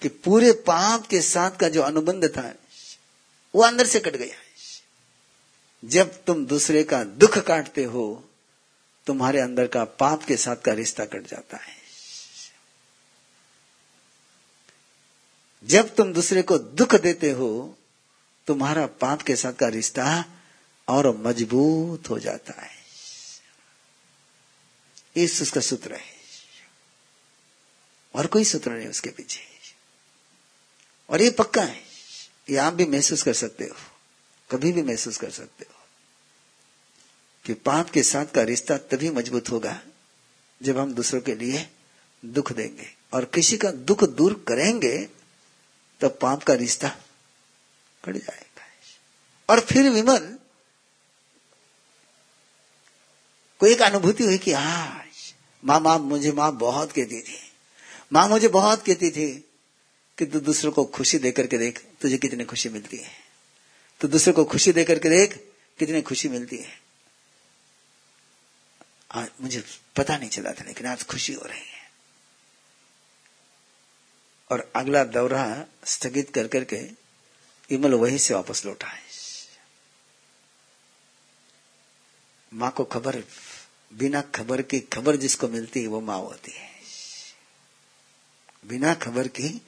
कि पूरे पाप के साथ का जो अनुबंध था, वो अंदर से कट गया जब तुम दूसरे का दुख काटते हो, तुम्हारे अंदर का पाप के साथ का रिश्ता कट जाता है। जब तुम दूसरे को दुख देते हो, तुम्हारा पाप के साथ का रिश्ता और मज़बूत हो जाता है। इस उसका सूत्र है। और कोई सूत्र नहीं उसके पीछे। और ये पक्का है ये आप भी महसूस कर सकते हो, कभी भी महसूस कर सकते हो, कि पाप के साथ का रिश्ता तभी मज़बूत होगा जब हम दूसरों के लिए दुख देंगे। और किसी का दुख दूर करेंगे तो पाप का रिश्ता कट जाएगा। और फिर विमल को एक अनुभूति हुई कि आज माँ माँ मुझे, माँ बहुत कहती थी। माँ मुझे बहुत कहती थी कि तू दूसरों को खुशी देकर के देख, तुझे कितनी खुशी मिलती है। तो दूसरे को खुशी देकर के देख, कितनी खुशी मिलती है। आज मुझे पता नहीं चला था, लेकिन आज खुशी हो रही है। और अगला दौरा स्थगित कर करके इमल वहीं से वापस लौटा है। माँ को खबर, बिना खबर की खबर जिसको मिलती है वो माँ होती है। बिना खबर की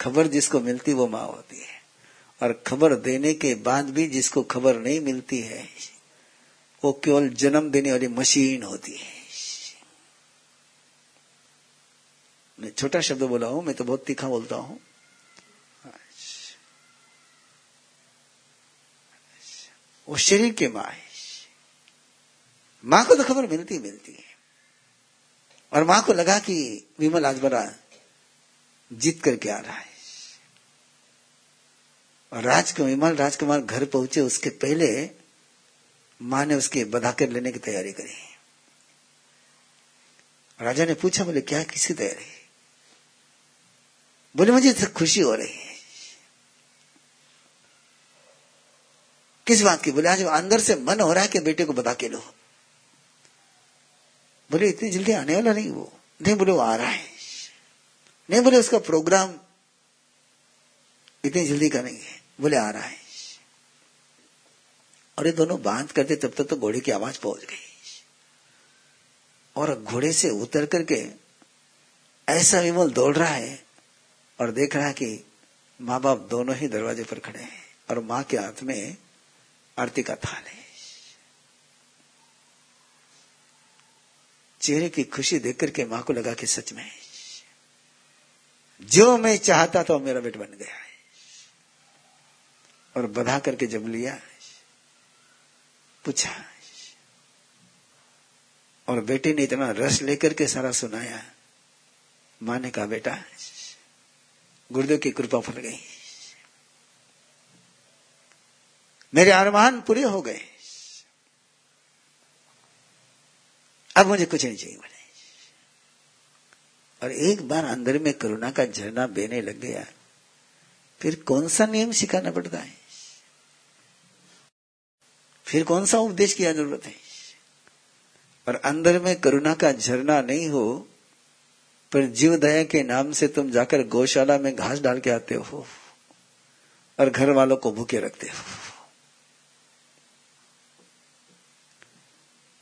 खबर जिसको मिलती वो माँ होती है। और खबर देने के बाद भी जिसको खबर नहीं मिलती है, वो केवल जन्म देने वाली मशीन होती है। मैं छोटा शब्द बोला हूँ, मैं तो बहुत तीखा बोलता हूँ। वो शरीर के माँ है माँ को तो खबर मिलती मिलती है। और माँ को लगा कि विमल आज बड़ा जीत करके आ रहा है। और राजकुमार विमल राजकुमार घर पहुँचे, उसके पहले माँ ने उसके बधाकर लेने की तैयारी करी। राजा ने पूछा, बोले, क्या किसी तैयारी बोले मुझे तो खुशी हो रही है। किस बात की? बोले, आज अंदर से मन हो रहा है कि बेटे को बता के लो। बोले, इतनी जल्दी आने वाला नहीं वो। नहीं, बोले, वो आ रहा है। नहीं, बोले, उसका प्रोग्राम इतनी जल्दी का नहीं है। बोले, आ रहा है। और ये दोनों बात करते, तब तक तो घोड़े की आवाज़ पहुँच गई। और घोड़े से उतर करके ऐसा विमल दौड़ रहा है और देख रहा है कि माँ बाप दोनों ही दरवाजे पर खड़े हैं और माँ के हाथ में आरती का थाल है। चेहरे की खुशी देख करके माँ को लगा कि सच में जो मैं चाहता था मेरा बेट बन गया है। और बधा करके जब लिया, पूछा, और बेटे ने इतना रस लेकर के सारा सुनाया, माँ ने कहा, बेटा गुरुदेव की कृपा फल गई। मेरे अरमान पूरे हो गए। अब मुझे कुछ नहीं चाहिए बोले। और एक बार अंदर में करुणा का झरना बेने लग गया, फिर कौन सा नियम सिखाना पड़ता है? फिर कौन सा उपदेश की ज़रूरत है? और अंदर में करुणा का झरना नहीं हो पर जीव दया के नाम से तुम जाकर गौशाला में घास डाल के आते हो और घर वालों को भूखे रखते हो।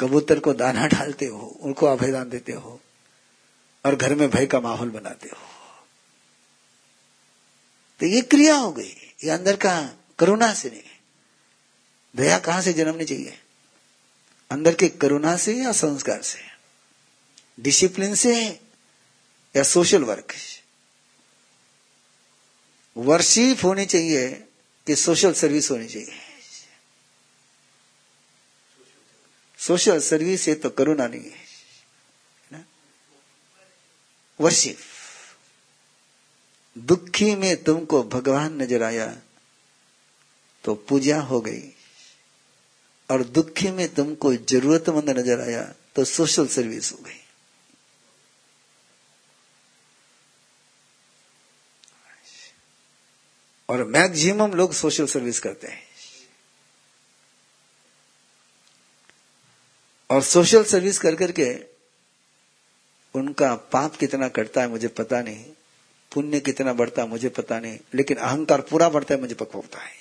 कबूतर को दाना (laughs) डालते हो, उनको अभयदान देते हो और घर में भय का माहौल बनाते हो। तो ये क्रिया हो गई, ये अंदर का करुणा से नहीं, दया कहाँ से जन्मनी चाहिए? अंदर के करुणा से या संस्कार से? डिसिप्लिन से या सोशल वर्क। वर्शिप होनी चाहिए कि सोशल सर्विस होनी चाहिए। सोशल सर्विस ये तो करुणा नहीं है ना? वर्शिप दुखी में तुमको भगवान नज़र आया तो पूजा हो गई। और दुखी में तुमको जरूरतमंद नज़र आया तो सोशल सर्विस हो गई। और मैक्सिमम लोग सोशल सर्विस करते हैं। और सोशल सर्विस कर करके उनका पाप कितना कटता है मुझे पता नहीं, पुण्य कितना बढ़ता है मुझे पता नहीं, लेकिन अहंकार पूरा बढ़ता है, मुझे पक्का होता है।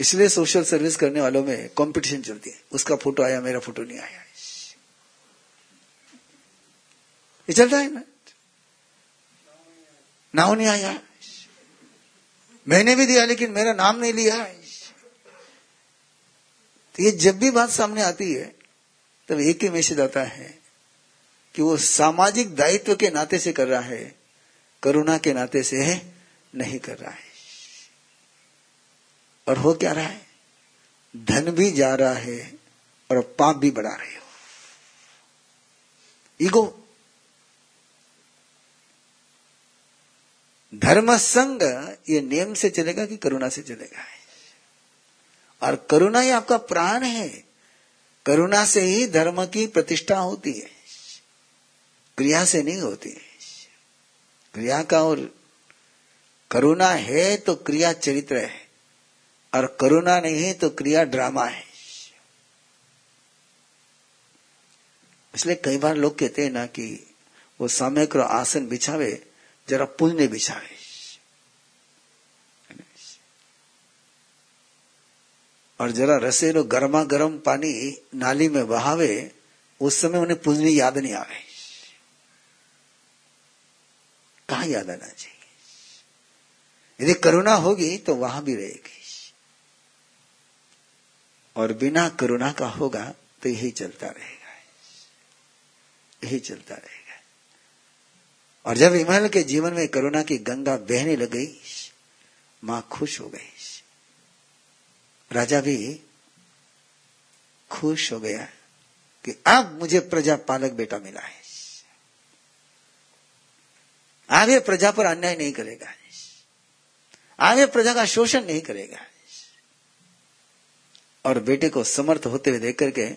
इसलिए सोशल सर्विस करने वालों में कंपटीशन चलती है। उसका फ़ोटो आया, मेरा फ़ोटो नहीं आया। ये चलता है ना? नाम नहीं आया। मैंने भी दिया, लेकिन मेरा नाम नहीं लिया। तो ये जब भी बात सामने आती है, तब एक ही मैसेज आता है कि वो सामाजिक दायित्व के नाते से कर रहा है, करुणा के नाते से नहीं कर रहा है। और हो क्या रहा है? धन भी जा रहा है और पाप भी बढ़ा रहे हो। ईगो धर्म संग ये नियम से चलेगा कि करुणा से चलेगा और करुणा ही आपका प्राण है। करुणा से ही धर्म की प्रतिष्ठा होती है। क्रिया से नहीं होती है। क्रिया का और करुणा है तो क्रिया चरित्र है। और करुणा नहीं है तो क्रिया ड्रामा है। इसलिए कई बार लोग कहते हैं ना कि वो समय को आसन बिछावे जरा पुण्य बिछावे और जरा रसेलो गर्मा गर्म पानी नाली में बहावे, उस समय उन्हें पुण्य याद नहीं आवे कहा याद आना चाहिए? यदि करुणा होगी तो वहाँ भी रहेगी। और बिना करुणा का होगा तो यही चलता रहेगा। यही चलता रहेगा। और जब हिमालय के जीवन में करुणा की गंगा बहने लग गई, माँ खुश हो गई। राजा भी खुश हो गया कि अब मुझे प्रजा पालक बेटा मिला है। आगे प्रजा पर अन्याय नहीं करेगा। आगे प्रजा का शोषण नहीं करेगा। और बेटे को समर्थ होते हुए देख करके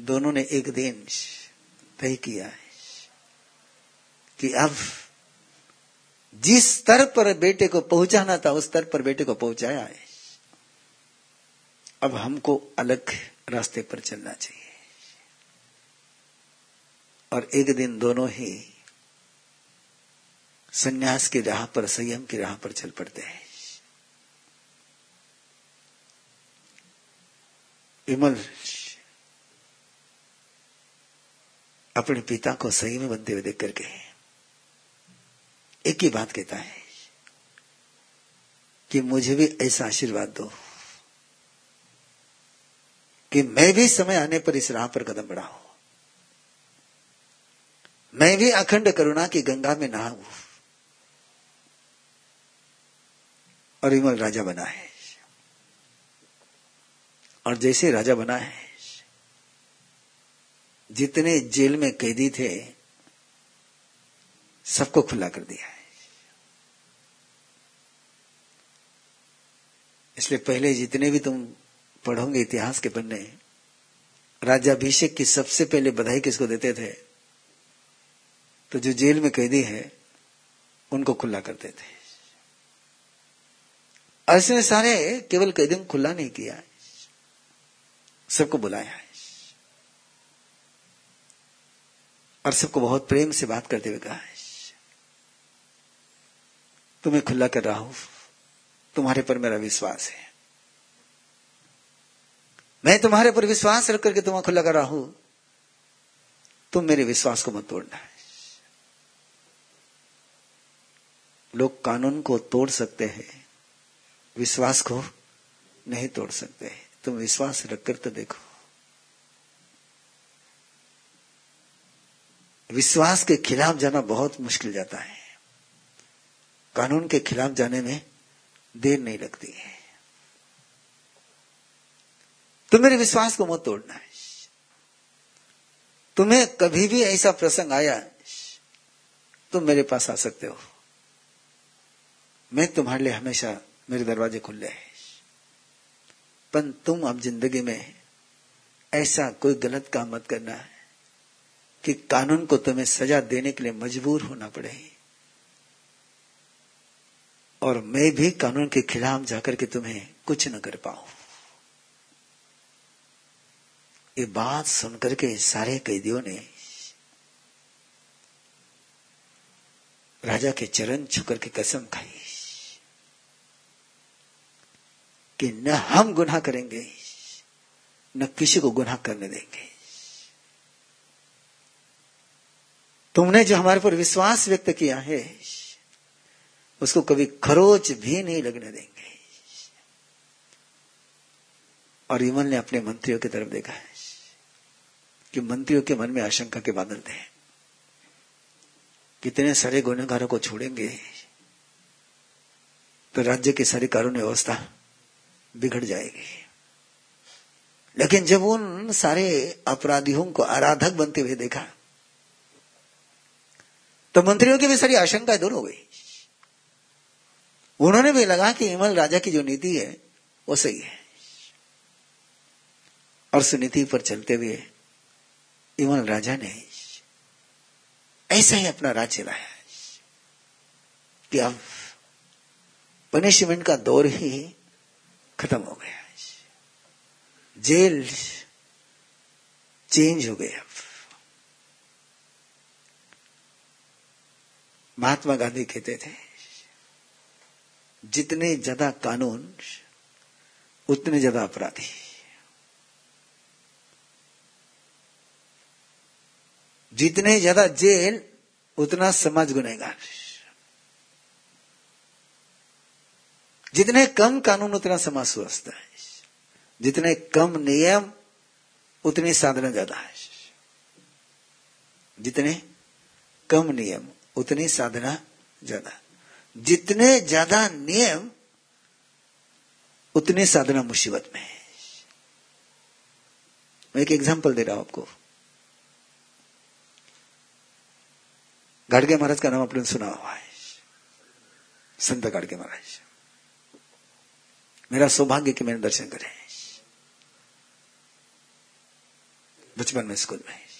दोनों ने एक दिन तय किया है कि अब जिस स्तर पर बेटे को पहुंचाना था, उस स्तर पर बेटे को पहुँचाया है। अब हमको अलग रास्ते पर चलना चाहिए। और एक दिन दोनों ही सन्यास की राह पर, संयम की राह पर चल पड़ते हैं। विमल अपने पिता को सही में बनते हुए देख करके। एक ही बात कहता है कि मुझे भी ऐसा आशीर्वाद दो कि मैं भी समय आने पर इस राह पर कदम बढ़ाऊं। मैं भी अखंड करुणा की गंगा में नहाऊं और विमल राजा बना है। और जैसे राजा बना है जितने जेल में कैदी थे, सबको खुला कर दिया है। इसलिए पहले जितने भी तुम पढ़ोगे इतिहास के पन्ने, राज्याभिषेक की सबसे पहले बधाई किसको देते थे? तो जो जेल में कैदी है, उनको खुला करते थे ऐसे सारे केवल कैदियों को खुला नहीं किया सबको बुलाया है। और सबको बहुत प्रेम से बात करते हुए कहा तुम्हें खुला कर रहा हूँ। तुम्हारे पर मेरा विश्वास है। मैं तुम्हारे पर विश्वास रख करके तुम्हें खुला कर रहा हूँ। तुम मेरे विश्वास को मत तोड़ना है लोग कानून को तोड़ सकते हैं, विश्वास को नहीं तोड़ सकते। तुम विश्वास रखकर तो देखो। विश्वास के खिलाफ जाना बहुत मुश्किल जाता है। कानून के खिलाफ जाने में देर नहीं लगती है। तो मेरे विश्वास को मत तोड़ना है। तुम्हें कभी भी ऐसा प्रसंग आया, तुम मेरे पास आ सकते हो। मैं तुम्हारे लिए हमेशा मेरे दरवाजे खुले हैं। पर तुम अब ज़िंदगी में ऐसा कोई गलत काम मत करना है। कि कानून को तुम्हें सजा देने के लिए मजबूर होना पड़े। और मैं भी कानून के खिलाफ जाकर के तुम्हें कुछ न कर पाऊँ। ये बात सुनकर के सारे कैदियों ने राजा के चरण छुकर के कसम खाई कि न हम गुनाह करेंगे, न किसी को गुनाह करने देंगे। तुमने जो हमारे पर विश्वास व्यक्त किया है, उसको कभी खरोच भी नहीं लगने देंगे। और इमन ने अपने मंत्रियों की तरफ़ देखा है, कि मंत्रियों के मन में आशंका के बादल थे। कितने सारे गुनेगारों को छोड़ेंगे तो राज्य की सारी कानून व्यवस्था बिगड़ जाएगी। लेकिन जब उन सारे अपराधियों को आराधक बनते हुए देखा तो मंत्रियों की भी सारी आशंका दूर हो गई। उन्होंने भी लगा कि इमल राजा की जो नीति है, वो सही है। और उस नीति पर चलते हुए इमल राजा ने ऐसा ही अपना राज चलाया कि अब पनिशमेंट का दौर ही खत्म हो गया। जेल चेंज हो गया महात्मा गांधी कहते थे, जितने ज़्यादा कानून, उतने ज़्यादा अपराधी। जितने ज़्यादा जेल, उतना समाज गुनेगार जितने कम कानून, उतना समाज स्वस्थ है। जितने कम नियम, उतनी साधना ज़्यादा है। जितने कम नियम उतनी साधना ज़्यादा। जितने ज़्यादा नियम, उतनी साधना मुसीबत में है। मैं एक एग्जांपल दे रहा हूँ आपको। गाड़गे महाराज का नाम आपने सुना हुआ है। संत गाड़गे महाराज। मेरा सौभाग्य कि मैंने दर्शन करे बचपन में स्कूल में।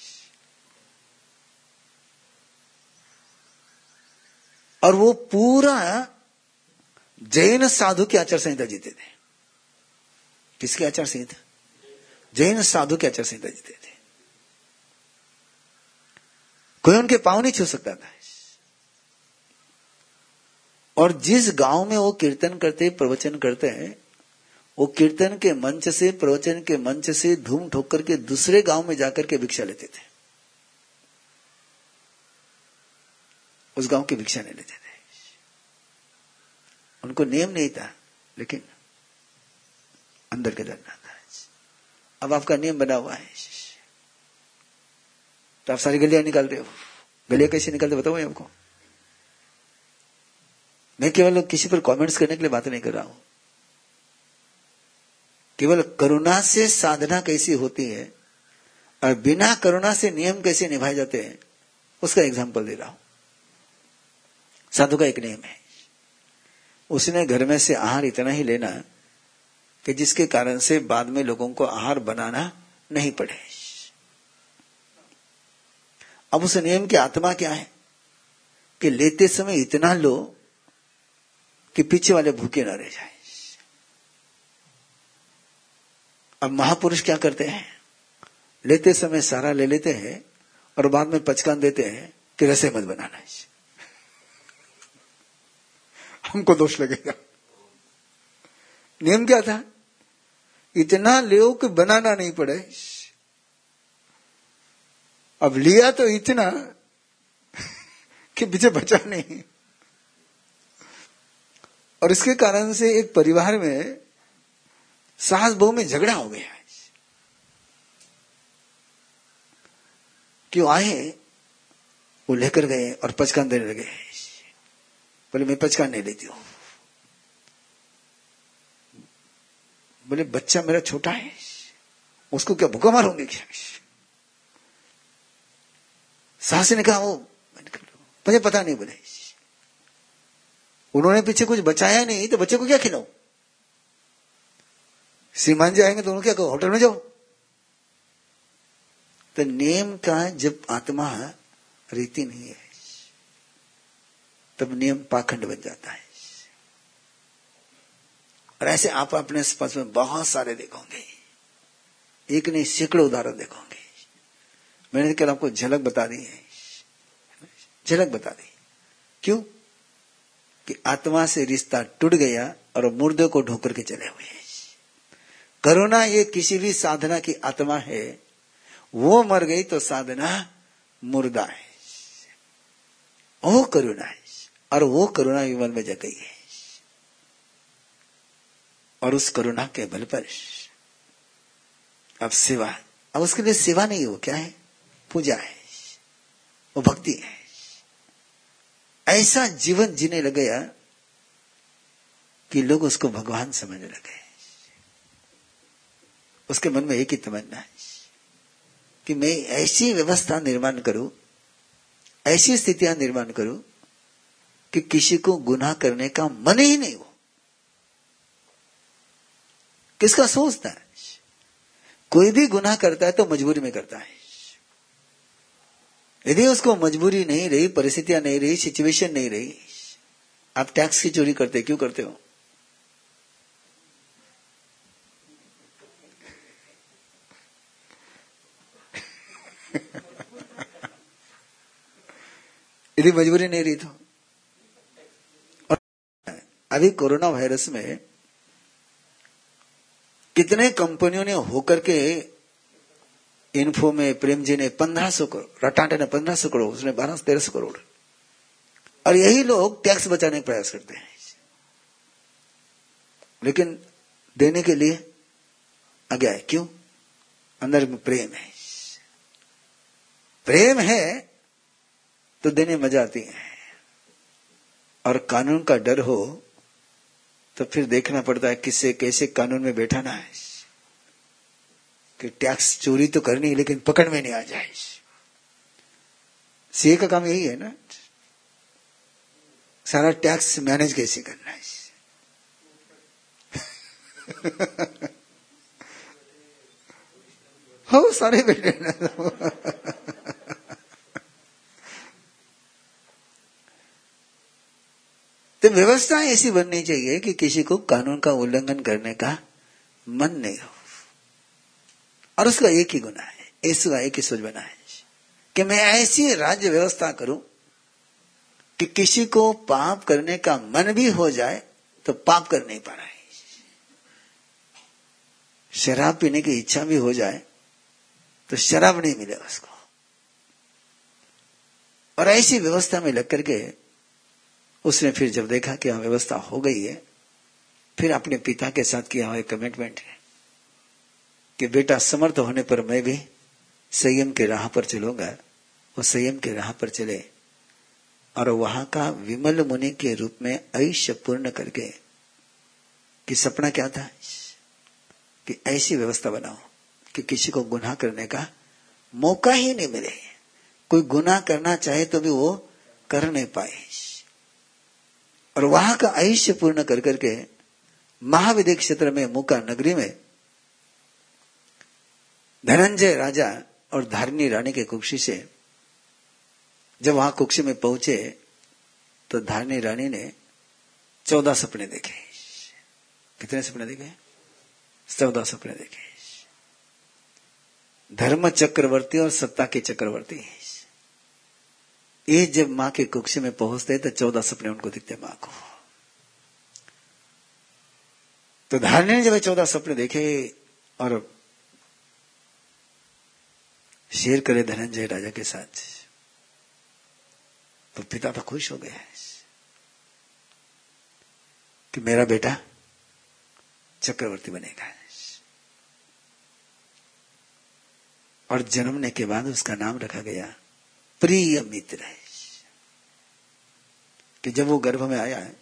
और वो पूरा जैन साधु की आचार संहिता जीते थे। किसकी आचार संहिता? जैन साधु की आचार संहिता जीते थे। कोई उनके पाँव नहीं छू सकता था। और जिस गाँव में वो कीर्तन करते, प्रवचन करते हैं, वो कीर्तन के मंच से, प्रवचन के मंच से धूम ठोक करके दूसरे गाँव में जाकर के भिक्षा लेते थे। उस गाँव की भिक्षा नहीं लेते थे उनको नियम नहीं था, लेकिन अंदर के डरना था अब आपका नियम बना हुआ है। तो आप सारी गलियाँ निकाल रहे हो। गलियाँ कैसे निकालते बताओ आपको मैं केवल किसी पर कमेंट्स करने के लिए बात नहीं कर रहा हूँ। केवल करुणा से साधना कैसी होती है और बिना करुणा से नियम कैसे निभाए जाते हैं, उसका एग्ज़ाम्पल दे रहा हूँ। साधु का एक नियम है। उसने घर में से आहार इतना ही लेना कि जिसके कारण से बाद में लोगों को आहार बनाना नहीं पड़े। अब उस नियम की आत्मा क्या है? कि लेते समय इतना लो कि पीछे वाले भूखे ना रह जाए। अब महापुरुष क्या करते हैं? लेते समय सारा ले लेते हैं और बाद में पचकान देते हैं कि रसे मत बनाना। हमको दोष लगेगा। नियम क्या था? इतना ले कि बनाना नहीं पड़े। अब लिया तो इतना कि पीछे बचा नहीं। और इसके कारण से एक परिवार में सास बहू में झगड़ा हो गया क्यों आए? वो लेकर गए और पचकान देने लगे। बोले, मैं पचकान नहीं लेती हूँ। बोले, बच्चा मेरा छोटा है, उसको क्या भूखा मारूँगी क्या? सास ने कहा, वो मुझे पता नहीं बोले। उन्होंने पीछे कुछ बचाया नहीं तो बच्चे को क्या खिलाओ श्रीमान जी आएँगे तो उन्होंने क्या कहो होटल में जाओ तो नियम का जब आत्मा रीति नहीं है। तब नियम पाखंड बन जाता है। और ऐसे आप अपने पास में बहुत सारे देखोगे। एक नहीं, सैकड़ों उदाहरण देखोगे। मैंने कल आपको झलक बता दी है। झलक बता दी। क्यों? कि आत्मा से रिश्ता टूट गया और मुर्दे को ढोकर के चले हुए करुणा ये किसी भी साधना की आत्मा है। वो मर गई तो साधना मुर्दा है। वो करुणा है। और वो करुणा विमल में जग गई है। और उस करुणा के बल पर अब सेवा अब उसके लिए सेवा नहीं हो क्या है? पूजा है। वो भक्ति है। ऐसा जीवन जीने लग गया कि लोग उसको भगवान समझने लगे उसके मन में एक ही तमन्ना है कि मैं ऐसी व्यवस्था निर्माण करूँ, ऐसी स्थितियाँ निर्माण करूँ कि किसी को गुनाह करने का मन ही नहीं हो। किसका सोचता है? कोई भी गुनाह करता है तो मजबूरी में करता है। यदि उसको मजबूरी नहीं रही, परिस्थितियाँ नहीं रही सिचुएशन नहीं रही, आप टैक्स की चोरी करते, क्यों करते हो? (laughs) यदि मजबूरी नहीं रही तो? अभी कोरोना वायरस में कितने कंपनियों ने होकर के इन्फो में प्रेम जी ने पंद्रह सौ करोड़, रटाटे ने पंद्रह सौ करोड़, उसने बारह तेरह सौ करोड़। और यही लोग टैक्स बचाने का प्रयास करते हैं। लेकिन देने के लिए आगे आए। क्यों? अंदर में प्रेम है। प्रेम है तो देने मज़ा आती है। और कानून का डर हो तो फिर देखना पड़ता है किससे, कैसे कानून में बैठाना है। कि टैक्स चोरी तो करनी है, लेकिन पकड़ में नहीं आ जाए। सीए का काम यही है ना। सारा टैक्स मैनेज कैसे करना है? (laughs) हो, सारे बेटे तो व्यवस्था ऐसी बननी चाहिए कि किसी को कानून का उल्लंघन करने का मन नहीं हो। और उसका एक ही गुना है, ऐसा एक ही सोच बना है। कि मैं ऐसी राज्य व्यवस्था करूँ कि किसी को पाप करने का मन भी हो जाए तो पाप कर नहीं पा रहा है। शराब पीने की इच्छा भी हो जाए तो शराब नहीं मिले उसको। और ऐसी व्यवस्था में लग करके उसने फिर जब देखा कि हाँ व्यवस्था हो गई है, फिर अपने पिता के साथ किया हुआ कमिटमेंट है कि बेटा समर्थ होने पर मैं भी संयम के राह पर चलूँगा वो संयम के राह पर चले और वहाँ का विमल मुनि के रूप में ऐश्य पूर्ण करके कि सपना क्या था? कि ऐसी व्यवस्था बनाओ कि किसी को गुनाह करने का मौका ही नहीं मिले। कोई गुनाह करना चाहे तो भी वो कर नहीं पाए। और वहाँ का आयुष्य पूर्ण कर करके महाविद्य क्षेत्र में मुका नगरी में धनंजय राजा और धारिणी रानी के कुक्षी से जब वहाँ कुक्षी में पहुँचे तो धारिणी रानी ने चौदह सपने देखे। कितने सपने देखे? चौदह सपने देखे। धर्म चक्रवर्ती और सत्ता के चक्रवर्ती। ये जब माँ के कुक्ष में पहुँचते तो चौदह सपने उनको दिखते माँ को। तो धारणी ने जब चौदह सपने देखे और शेर करे धनंजय राजा के साथ तो पिता तो खुश हो गया कि मेरा बेटा चक्रवर्ती बनेगा। और जन्मने के बाद उसका नाम रखा गया प्रिय मित्र है। कि जब वो गर्भ में आया है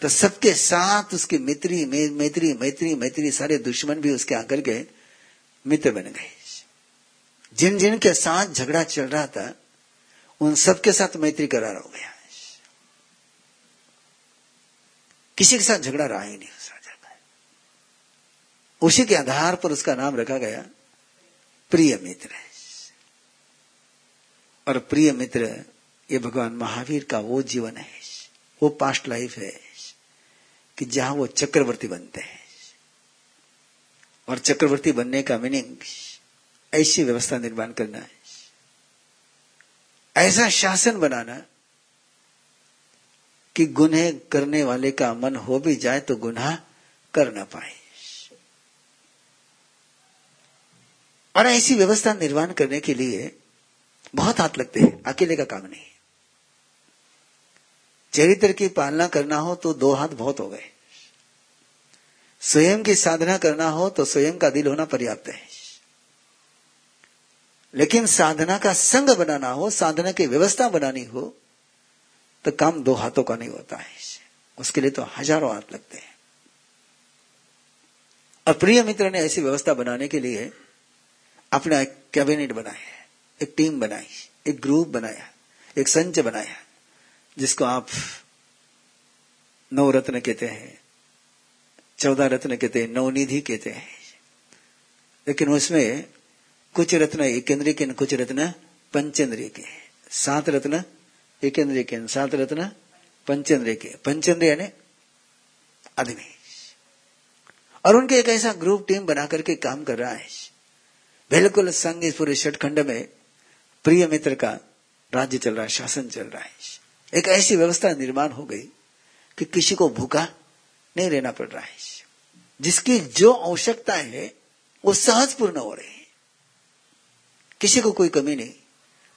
तो सबके साथ उसके मित्री मैत्री मैत्री मैत्री, सारे दुश्मन भी उसके आकर के मित्र बन गए। जिन जिन के साथ झगड़ा चल रहा था, उन सबके साथ मैत्री करार हो गया किसी के साथ झगड़ा रहा ही नहीं उस राजा का। उसी के आधार पर उसका नाम रखा गया, प्रिय मित्र और प्रिय मित्र, ये भगवान महावीर का वो जीवन है, वो पास्ट लाइफ है, कि जहाँ वो चक्रवर्ती बनते हैं। और चक्रवर्ती बनने का मीनिंग ऐसी व्यवस्था निर्माण करना है। ऐसा शासन बनाना कि गुनह करने वाले का मन हो भी जाए तो गुनाह कर ना पाए। और ऐसी व्यवस्था निर्माण करने के लिए बहुत हाथ लगते हैं, अकेले का काम नहीं। चरित्र की पालना करना हो तो दो हाथ बहुत हो गए। स्वयं की साधना करना हो तो स्वयं का दिल होना पर्याप्त है। लेकिन साधना का संग बनाना हो, साधना की व्यवस्था बनानी हो तो काम दो हाथों का नहीं होता है। उसके लिए तो हज़ारों हाथ लगते हैं। और प्रिय मित्र ने ऐसी व्यवस्था बनाने के लिए अपना कैबिनेट बनाया एक टीम बनाई, एक ग्रुप बनाया, एक संच बनाया, जिसको आप नौ रत्न कहते हैं, चौदह रत्न कहते हैं नवनिधि कहते हैं। लेकिन उसमें कुछ रत्न एकेंद्रीय के, कुछ रत्न पंचेंद्रिय के। सात रत्न एकेंद्रीय के, सात रत्न पंचेंद्रिय के। पंचेंद्रिय ने आदमी। और उनके एक ऐसा ग्रुप टीम बना करके काम कर रहा है। बिल्कुल संघ इस पूरे षटखंड में प्रिय मित्र का राज्य चल रहा है, शासन चल रहा है। एक ऐसी व्यवस्था निर्माण हो गई कि किसी को भूखा नहीं रहना पड़ रहा है। जिसकी जो आवश्यकता है, वो सहज पूर्ण हो रही है। किसी को कोई कमी नहीं,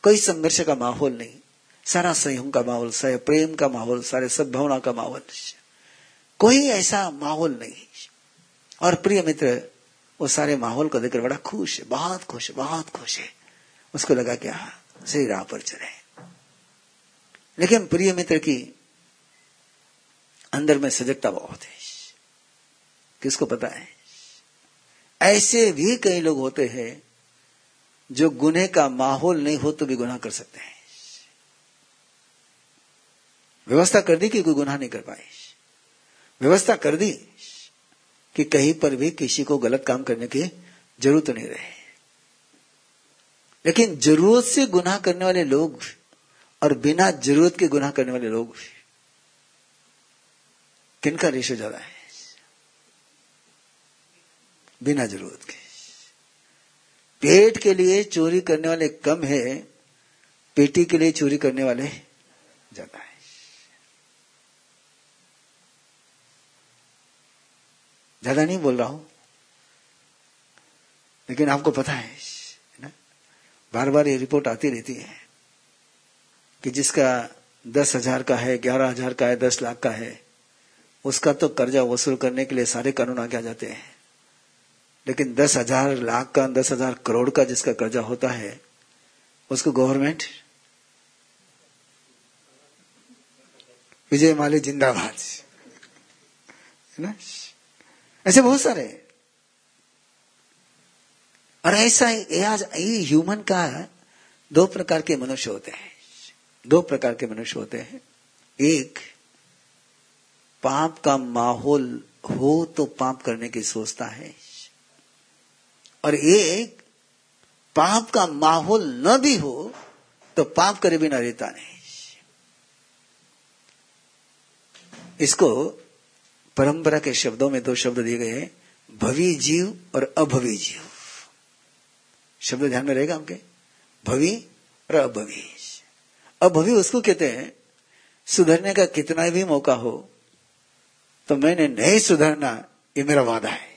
कोई संघर्ष का माहौल नहीं। सारा संयम का माहौल, सारे प्रेम का माहौल, सारे सद्भावना का माहौल। कोई ऐसा माहौल नहीं। और प्रिय मित्र, वो सारे माहौल को देखकर बड़ा खुश है, बहुत खुश बहुत खुश है। उसको लगा कि हाँ सही राह पर चले। लेकिन प्रिय मित्र की अंदर में सजगता बहुत है। किसको पता है? ऐसे भी कई लोग होते हैं जो गुने का माहौल नहीं हो तो भी गुनाह कर सकते हैं। व्यवस्था कर दी कि कोई गुनाह नहीं कर पाए। व्यवस्था कर दी कि कहीं पर भी किसी को गलत काम करने की ज़रूरत नहीं रहे। लेकिन ज़रूरत से गुनाह करने वाले लोग और बिना ज़रूरत के गुनाह करने वाले लोग किनका रेशो ज़्यादा है? बिना ज़रूरत के। पेट के लिए चोरी करने वाले कम है, पेटी के लिए चोरी करने वाले ज़्यादा है। ज़्यादा नहीं बोल रहा हूँ, लेकिन आपको पता है बार बार ये रिपोर्ट आती रहती है कि जिसका दस हज़ार का है, ग्यारह हज़ार का है, दस लाख का है, उसका तो कर्जा वसूल करने के लिए सारे कानून आगे आ जाते हैं। लेकिन दस हज़ार लाख का, दस हज़ार करोड़ का जिसका कर्जा होता है, उसको गवर्नमेंट? विजय माली जिंदाबाद। है ना? ऐसे बहुत सारे और ऐसा ये ह्यूमन का दो प्रकार के मनुष्य होते हैं। दो प्रकार के मनुष्य होते हैं। एक, पाप का माहौल हो तो पाप करने की सोचता है। और एक, पाप का माहौल न भी हो तो पाप करे बिना रहता नहीं। इसको परंपरा के शब्दों में दो शब्द दिए गए हैं, भवी जीव और अभवी जीव। शब्द ध्यान में रहेगा आपके भवी और अभवी अभवी उसको कहते हैं, सुधरने का कितना भी मौका हो तो मैंने नहीं सुधरना, ये मेरा वादा है।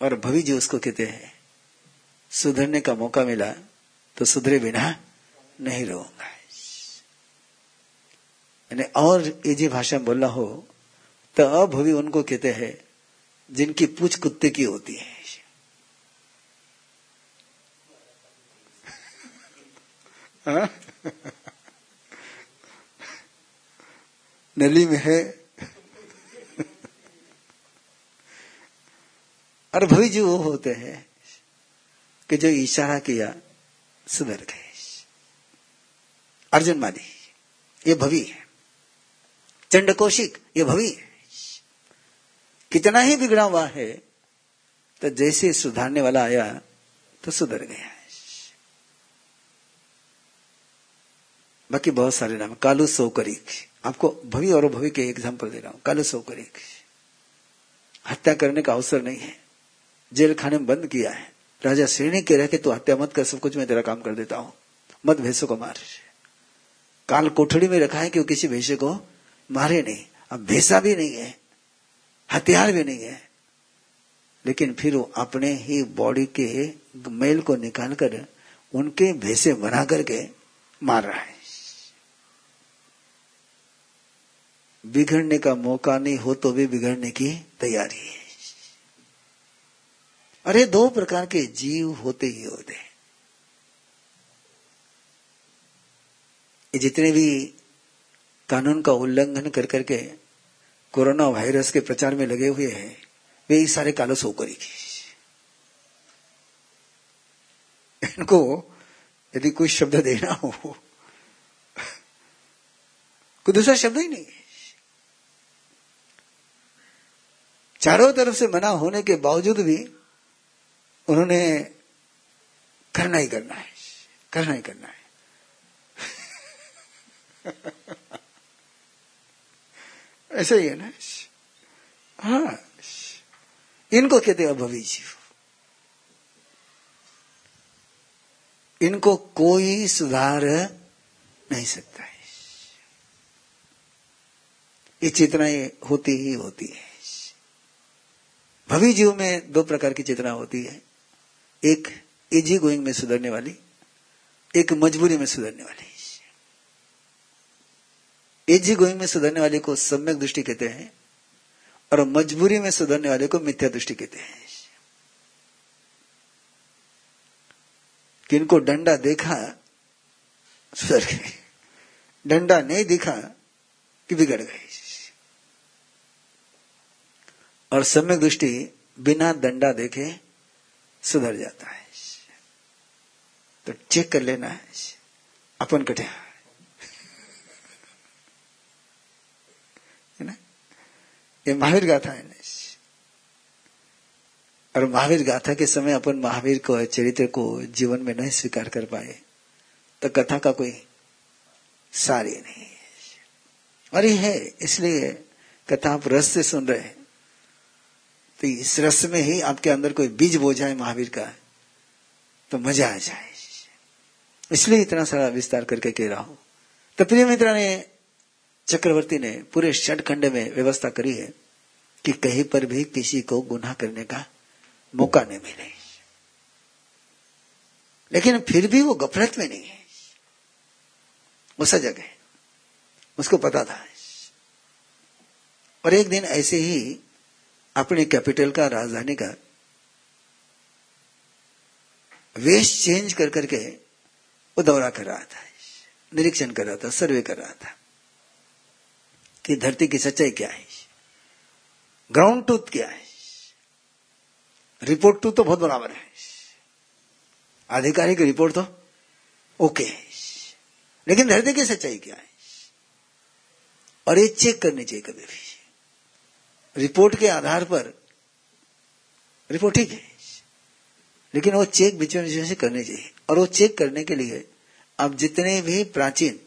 और भवि जी उसको कहते हैं, सुधरने का मौका मिला तो सुधरे बिना नहीं रहूँगा। और इजी भाषा में बोलना हो तो अभवी उनको कहते हैं जिनकी पूछ कुत्ते की होती है। हाँ? नली में है। और भवी जी वो होते हैं कि जो इशारा किया सुधर गए अर्जुन माली ये भवी है। चंडकोशिक, ये भवी है। कितना ही बिगड़ा हुआ है तो जैसे सुधारने वाला आया तो सुधर गया बाकी बहुत सारे नाम, कालू सोकरिक। आपको भवी और भवी के एग्ज़ाम्पल दे रहा हूँ, कालू सोकरिक। हत्या करने का अवसर नहीं है, जेल खाने में बंद किया है। राजा श्रेणी के रह के तो हत्या मत कर, सब कुछ मैं तेरा काम कर देता हूँ। मत भैंसों को मार। काल कोठड़ी में रखा है कि वो किसी भैंसे को मारे नहीं। अब भैंसा भी नहीं है। हथियार भी नहीं है। लेकिन फिर वो अपने ही बॉडी के मेल को निकाल कर उनके भैसे बना करके मार रहा है। बिगड़ने का मौका नहीं हो तो भी बिगड़ने की तैयारी है। अरे दो प्रकार के जीव होते ही होते जितने भी कानून का उल्लंघन कर करके कोरोना वायरस के प्रचार में लगे हुए हैं, वे इस सारे कालो सो करेगी इनको यदि कोई शब्द देना हो, कोई दूसरा शब्द ही नहीं। चारों तरफ़ से मना होने के बावजूद भी उन्होंने करना ही करना है, करना ही करना है। (laughs) ऐसा ही है ना? हाँ। इनको कहते हैं अभवी जीव। इनको कोई सुधार नहीं सकता है। ये चेतनाएँ होती ही होती है। भवी जीव में दो प्रकार की चेतना होती है। एक इजी गोइंग में सुधरने वाली, एक मजबूरी में सुधरने वाली। एजी गोई में सुधरने वाले को सम्यक दृष्टि कहते हैं और मजबूरी में सुधरने वाले को मिथ्या दृष्टि कहते हैं। किनको डंडा देखा सुधर गए डंडा नहीं दिखा कि बिगड़ गए। और सम्यक दृष्टि बिना दंडा देखे सुधर जाता है। तो चेक कर लेना है। अपन कटे है ना ये महावीर गाथा है और महावीर गाथा के समय अपन महावीर को, चरित्र को जीवन में नहीं स्वीकार कर पाए। तो कथा का कोई सारी नहीं और ये है, इसलिए कथा आप रस से सुन रहे हैं। तो इस रस में ही आपके अंदर कोई बीज बो जाए महावीर का तो मज़ा आ जाए। इसलिए इतना सारा विस्तार करके कह रहा हूँ। तो प्रिय मित्र ने चक्रवर्ती ने पूरे षट खंड में व्यवस्था करी है कि कहीं पर भी किसी को गुनाह करने का मौका नहीं मिले। लेकिन फिर भी वो गफलत में नहीं है। वो सजग है। उसको पता था। और एक दिन ऐसे ही अपने कैपिटल का, राजधानी का वेश चेंज कर करके वो दौरा कर रहा था। निरीक्षण कर रहा था, सर्वे कर रहा था। कि धरती की सच्चाई क्या है? ग्राउंड ट्रूथ क्या है? रिपोर्ट टू तो बहुत बराबर है। आधिकारिक रिपोर्ट तो ओके है। लेकिन धरती की सच्चाई क्या है? और ये चेक करनी चाहिए कभी भी। रिपोर्ट के आधार पर रिपोर्ट ठीक है। लेकिन वो चेक बीच में से करनी चाहिए। और वो चेक करने के लिए आप जितने भी प्राचीन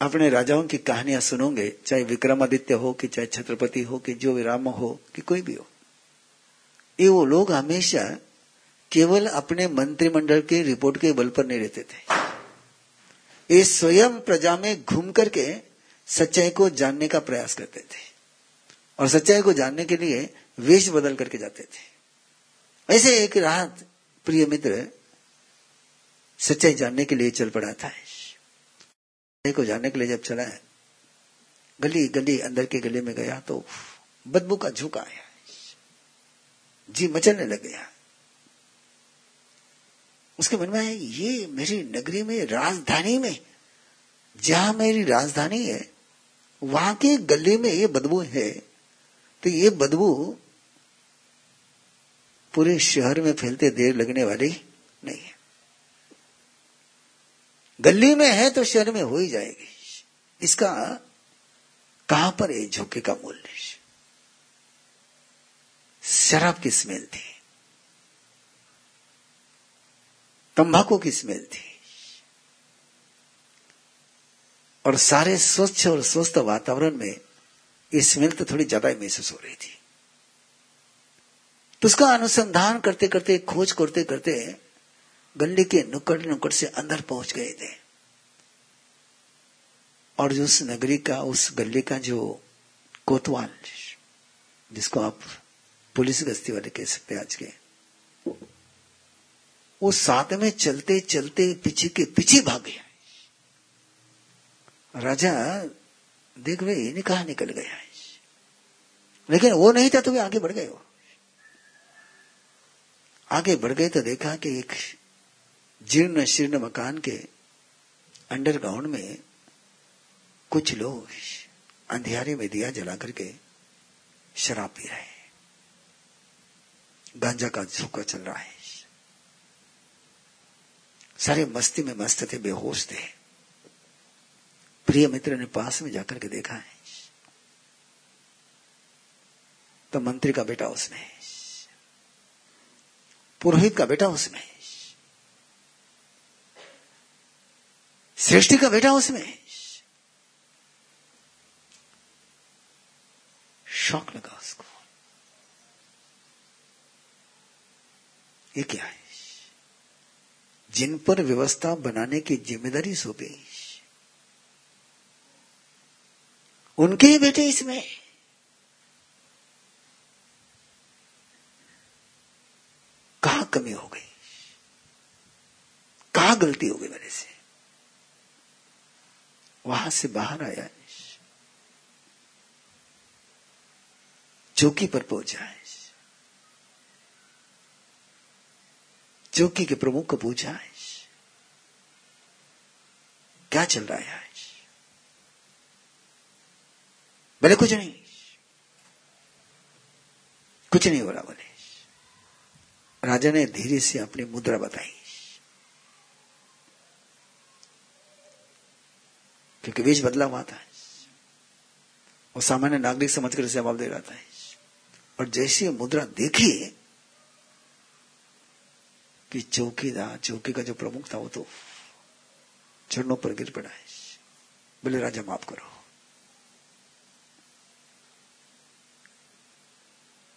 अपने राजाओं की कहानियाँ सुनोगे, चाहे विक्रमादित्य हो कि चाहे छत्रपति हो कि जो राम हो, कि कोई भी हो। ये वो लोग हमेशा केवल अपने मंत्रिमंडल के रिपोर्ट के बल पर नहीं रहते थे। ये स्वयं प्रजा में घूम करके सच्चाई को जानने का प्रयास करते थे। और सच्चाई को जानने के लिए वेश बदल करके जाते थे। ऐसे एक रात प्रिय मित्र सच्चाई जानने के लिए चल पड़ा था। को जानने के लिए जब चला है, गली गली अंदर के गले में गया तो बदबू का झुका आया जी मचलने लग गया। उसके मन में ये मेरी नगरी में, राजधानी में, जहाँ मेरी राजधानी है, वहाँ के गले में ये बदबू है। तो ये बदबू पूरे शहर में फैलते देर लगने वाली नहीं है गली में है तो शहर में हो ही जाएगी। इसका कहाँ पर है झोंके का मूल्य शराब की स्मेल थी? तंबाकू की स्मेल थी? और सारे स्वच्छ और स्वस्थ वातावरण में ये स्मेल तो थोड़ी ज़्यादा ही महसूस हो रही थी। तो उसका अनुसंधान करते करते खोज करते करते गली के नुक्कड़ नुक्कड़ से अंदर पहुँच गए थे। और जो उस नगरी का, उस गली का जो कोतवाल, जिसको आप पुलिस गश्ती वाले कह सकते आज के, वो साथ में चलते चलते पीछे के, पीछे भाग गया। राजा, देख वे, इन्हें कहा निकल गया? है लेकिन वो नहीं था तो वे आगे बढ़ गए वो आगे बढ़ गए तो देखा कि एक जीर्ण शीर्ण मकान के अंडरग्राउंड में कुछ लोग अंधियारे में दिया जला करके शराब पी रहे हैं। गांजा का झोंका चल रहा है। सारे मस्ती में मस्त थे, बेहोश थे। प्रिय मित्र ने पास में जाकर के देखा है। तो मंत्री का बेटा उसमें पुरोहित का बेटा उसमें सृष्टि का बेटा उसमें। शौक लगा उसको। ये क्या है? जिन पर व्यवस्था बनाने की ज़िम्मेदारी सौंपी। उनके ही बेटे इसमें। कहा कमी हो गई? कहा गलती हो गई मेरे से? वहाँ से बाहर आया चौकी पर पहुँचा है। चौकी के प्रमुख को पूछा है। क्या चल रहा है? आज बोले कुछ नहीं। कुछ नहीं हो रहा बोले राजा ने धीरे से अपनी मुद्रा बताई। क्योंकि वेश बदला हुआ था। और सामान्य नागरिक समझकर जवाब दे रहा था। और जैसी मुद्रा देखी कि चौकीदार चौकी का जो प्रमुख था वो तो चरणों पर गिर पड़ा है। बोले, राजा, माफ़ करो।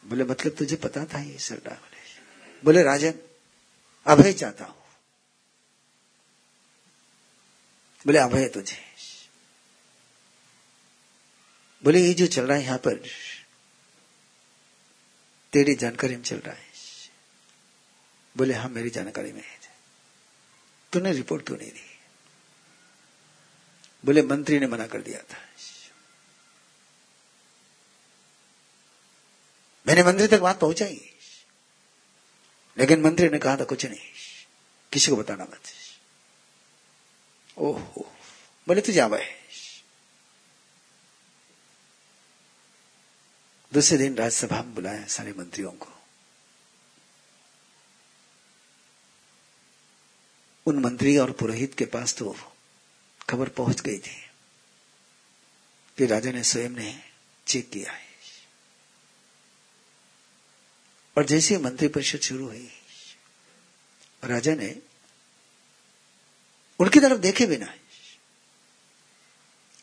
बोले मतलब तुझे पता था ये सरदार? बोले बोले राजन अभय चाहता हूँ। बोले, अभय तुझे। बोले, ये जो चल रहा है यहाँ पर, तेरी जानकारी में चल रहा है। बोले हाँ मेरी जानकारी में है। तूने रिपोर्ट क्यों नहीं दी। बोले, मंत्री ने मना कर दिया था। मैंने मंत्री तक बात पहुंचाई। लेकिन मंत्री ने कहा था, कुछ नहीं। किसी को बताना मत। ओहो। बोले तू जा है। दूसरे दिन राज्यसभा में बुलाया सारे मंत्रियों को। उन मंत्री और पुरोहित के पास तो खबर पहुँच गई थी कि राजा ने स्वयं ने चेक किया है। और जैसे मंत्री परिषद शुरू हुई, राजा ने उनकी तरफ़ देखे बिना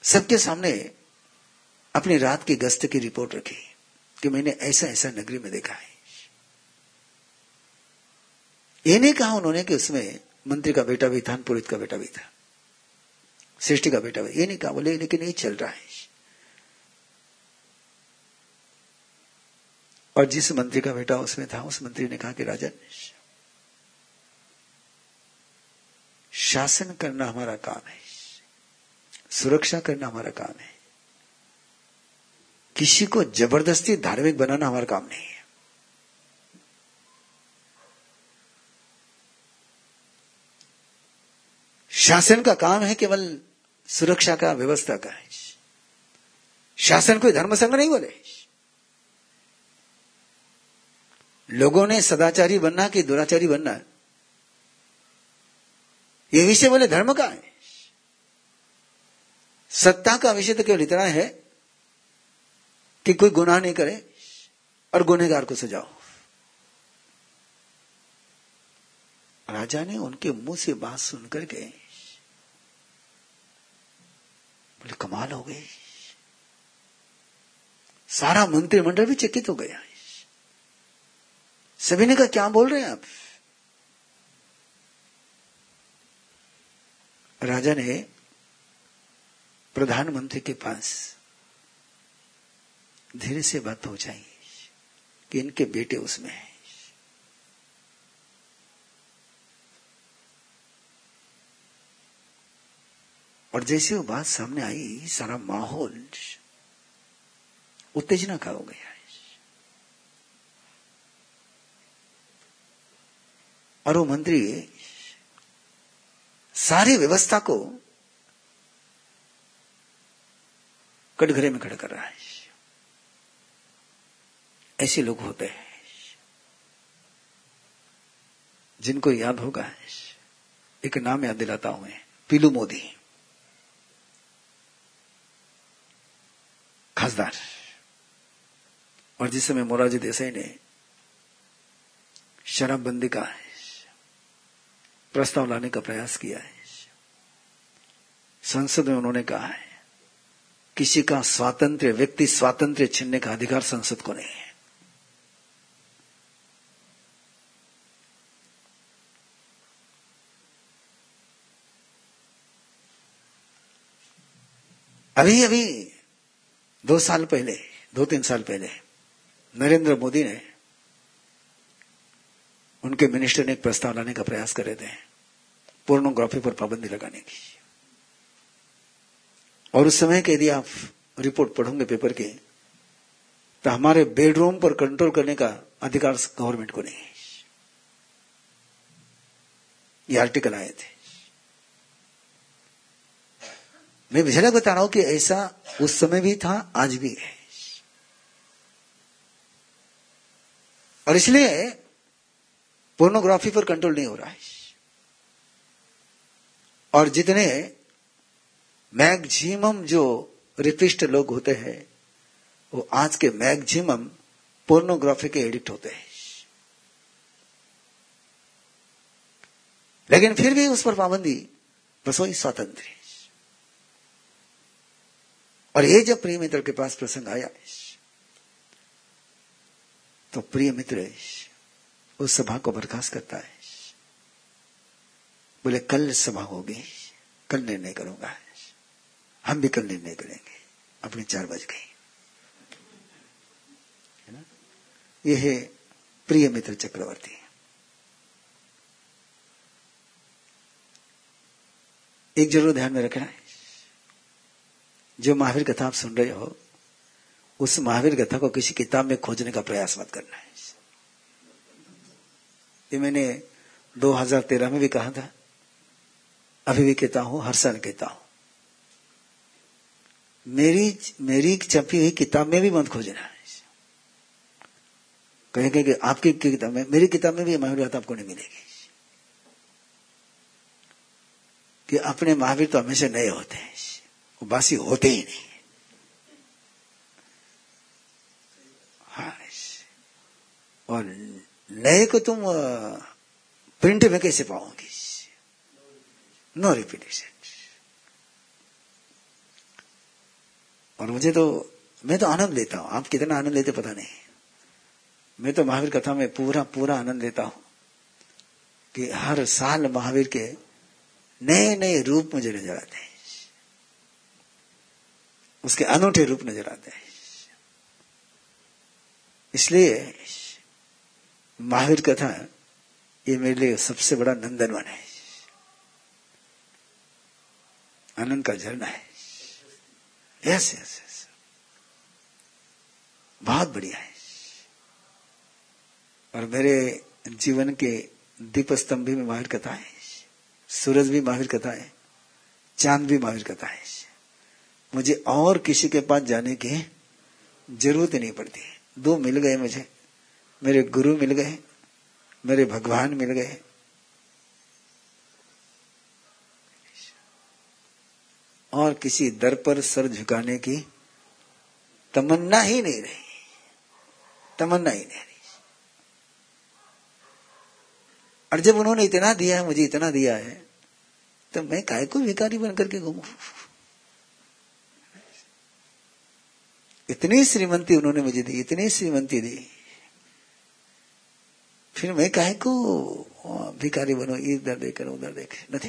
सबके सामने अपनी रात की गश्त की रिपोर्ट रखी। कि मैंने ऐसा ऐसा नगरी में देखा है। ये नहीं कहा उन्होंने कि उसमें मंत्री का बेटा भी था, पुरोहित का बेटा भी था सृष्टि का बेटा भी। ये नहीं कहा, बोले, लेकिन ये चल रहा है। और जिस मंत्री का बेटा उसमें था, उस मंत्री ने कहा कि राजन शासन करना हमारा काम है। सुरक्षा करना हमारा काम है। किसी को ज़बरदस्ती धार्मिक बनाना हमारा काम नहीं है। शासन का काम है केवल सुरक्षा का, व्यवस्था का। है शासन कोई धर्म संघ नहीं बोले। लोगों ने सदाचारी बनना कि दुराचारी बनना? ये विषय बोले धर्म का है। सत्ता का विषय तो केवल इतना है कि कोई गुनाह नहीं करे और गुनेगार को सजाओ। राजा ने उनके मुँह से बात सुनकर के बोले, कमाल हो गई। सारा मंत्रिमंडल भी चकित हो गया सभी ने कहा, क्या बोल रहे हैं आप? राजा ने प्रधानमंत्री के पास धीरे से बात पहुंचाई कि इनके बेटे उसमें है। और जैसे वो बात सामने आई, सारा माहौल उत्तेजना का हो गया। और वो मंत्री सारी व्यवस्था को कटघरे में खड़ा कर रहा है। ऐसे लोग होते हैं। जिनको याद होगा, एक नाम याद दिलाता हूँ मैं, पीलू मोदी। खासदार। और जिस समय मोरारजी देसाई ने शराबबंदी का प्रस्ताव लाने का प्रयास किया है, संसद में उन्होंने कहा है, किसी का स्वातंत्र व्यक्ति स्वातंत्र छीनने का अधिकार संसद को नहीं है। अभी अभी, दो साल पहले, दो तीन साल पहले, नरेंद्र मोदी ने उनके मिनिस्टर ने एक प्रस्ताव लाने का प्रयास कर थे पोर्नोग्राफी पर पाबंदी लगाने की। और उस समय के यदि आप रिपोर्ट पढ़ोगे पेपर के तो हमारे बेडरूम पर कंट्रोल करने का अधिकार गवर्नमेंट को नहीं है। ये आर्टिकल आए थे। मैं झलक बता रहा हूँ कि ऐसा उस समय भी था, आज भी है। और इसलिए पोर्नोग्राफी पर कंट्रोल नहीं हो रहा है। और जितने मैक्सिमम जो रिपिस्ट लोग होते हैं, वो आज के मैक्सिमम पोर्नोग्राफी के एडिक्ट होते हैं। लेकिन फिर भी उस पर पाबंदी रसोई स्वतंत्र है और ये जब प्रिय मित्र के पास प्रसंग आया तो प्रिय मित्र उस सभा को बर्खास्त करता है। बोले, कल सभा होगी, कल निर्णय करूँगा। हम भी कल निर्णय करेंगे। अपने चार बज ना? ये है प्रिय मित्र चक्रवर्ती। एक ज़रूर ध्यान में रखना है। जो महावीर कथा आप सुन रहे हो, उस महावीर कथा को किसी किताब में खोजने का प्रयास मत करना है। ये मैंने 2013 में भी कहा था। अभी भी कहता हूँ, हर साल कहता हूँ। मेरी मेरी छपी हुई किताब में भी मत खोजना है। कहेंगे कि आपकी किताब में, मेरी किताब में भी महावीर कथा आपको नहीं मिलेगी। कि अपने महावीर तो हमेशा नए होते हैं। वो बासी होते ही नहीं। और नए को तुम प्रिंट में कैसे पाओगे नो रिपीटेशन और मुझे तो मैं तो आनंद लेता हूँ। आप कितना आनंद लेते पता नहीं। मैं तो महावीर कथा में पूरा पूरा आनंद लेता हूँ कि हर साल महावीर के नए नए रूप मुझे नज़र आते हैं। उसके अनूठे रूप नज़र आते हैं। इसलिए महावीर कथा, ये मेरे लिए सबसे बड़ा नंदनवन है। आनंद का झरना है। यस यस यस बहुत बढ़िया है। और मेरे जीवन के दीप स्तंभ भी महावीर कथा है। सूरज भी महावीर कथा है। चाँद भी महावीर कथा है। मुझे और किसी के पास जाने की ज़रूरत नहीं पड़ती। दो मिल गए मुझे। मेरे गुरु मिल गए। मेरे भगवान मिल गए। और किसी दर पर सर झुकाने की तमन्ना ही नहीं रही। तमन्ना ही नहीं रही। और जब उन्होंने इतना दिया है मुझे इतना दिया है तो मैं काय को भिकारी बनकर के घूमू? इतनी श्रीमंती उन्होंने मुझे दी, इतनी श्रीमंती दी। फिर मैं कहे को भिकारी बनो, इधर देकर उधर देख नहीं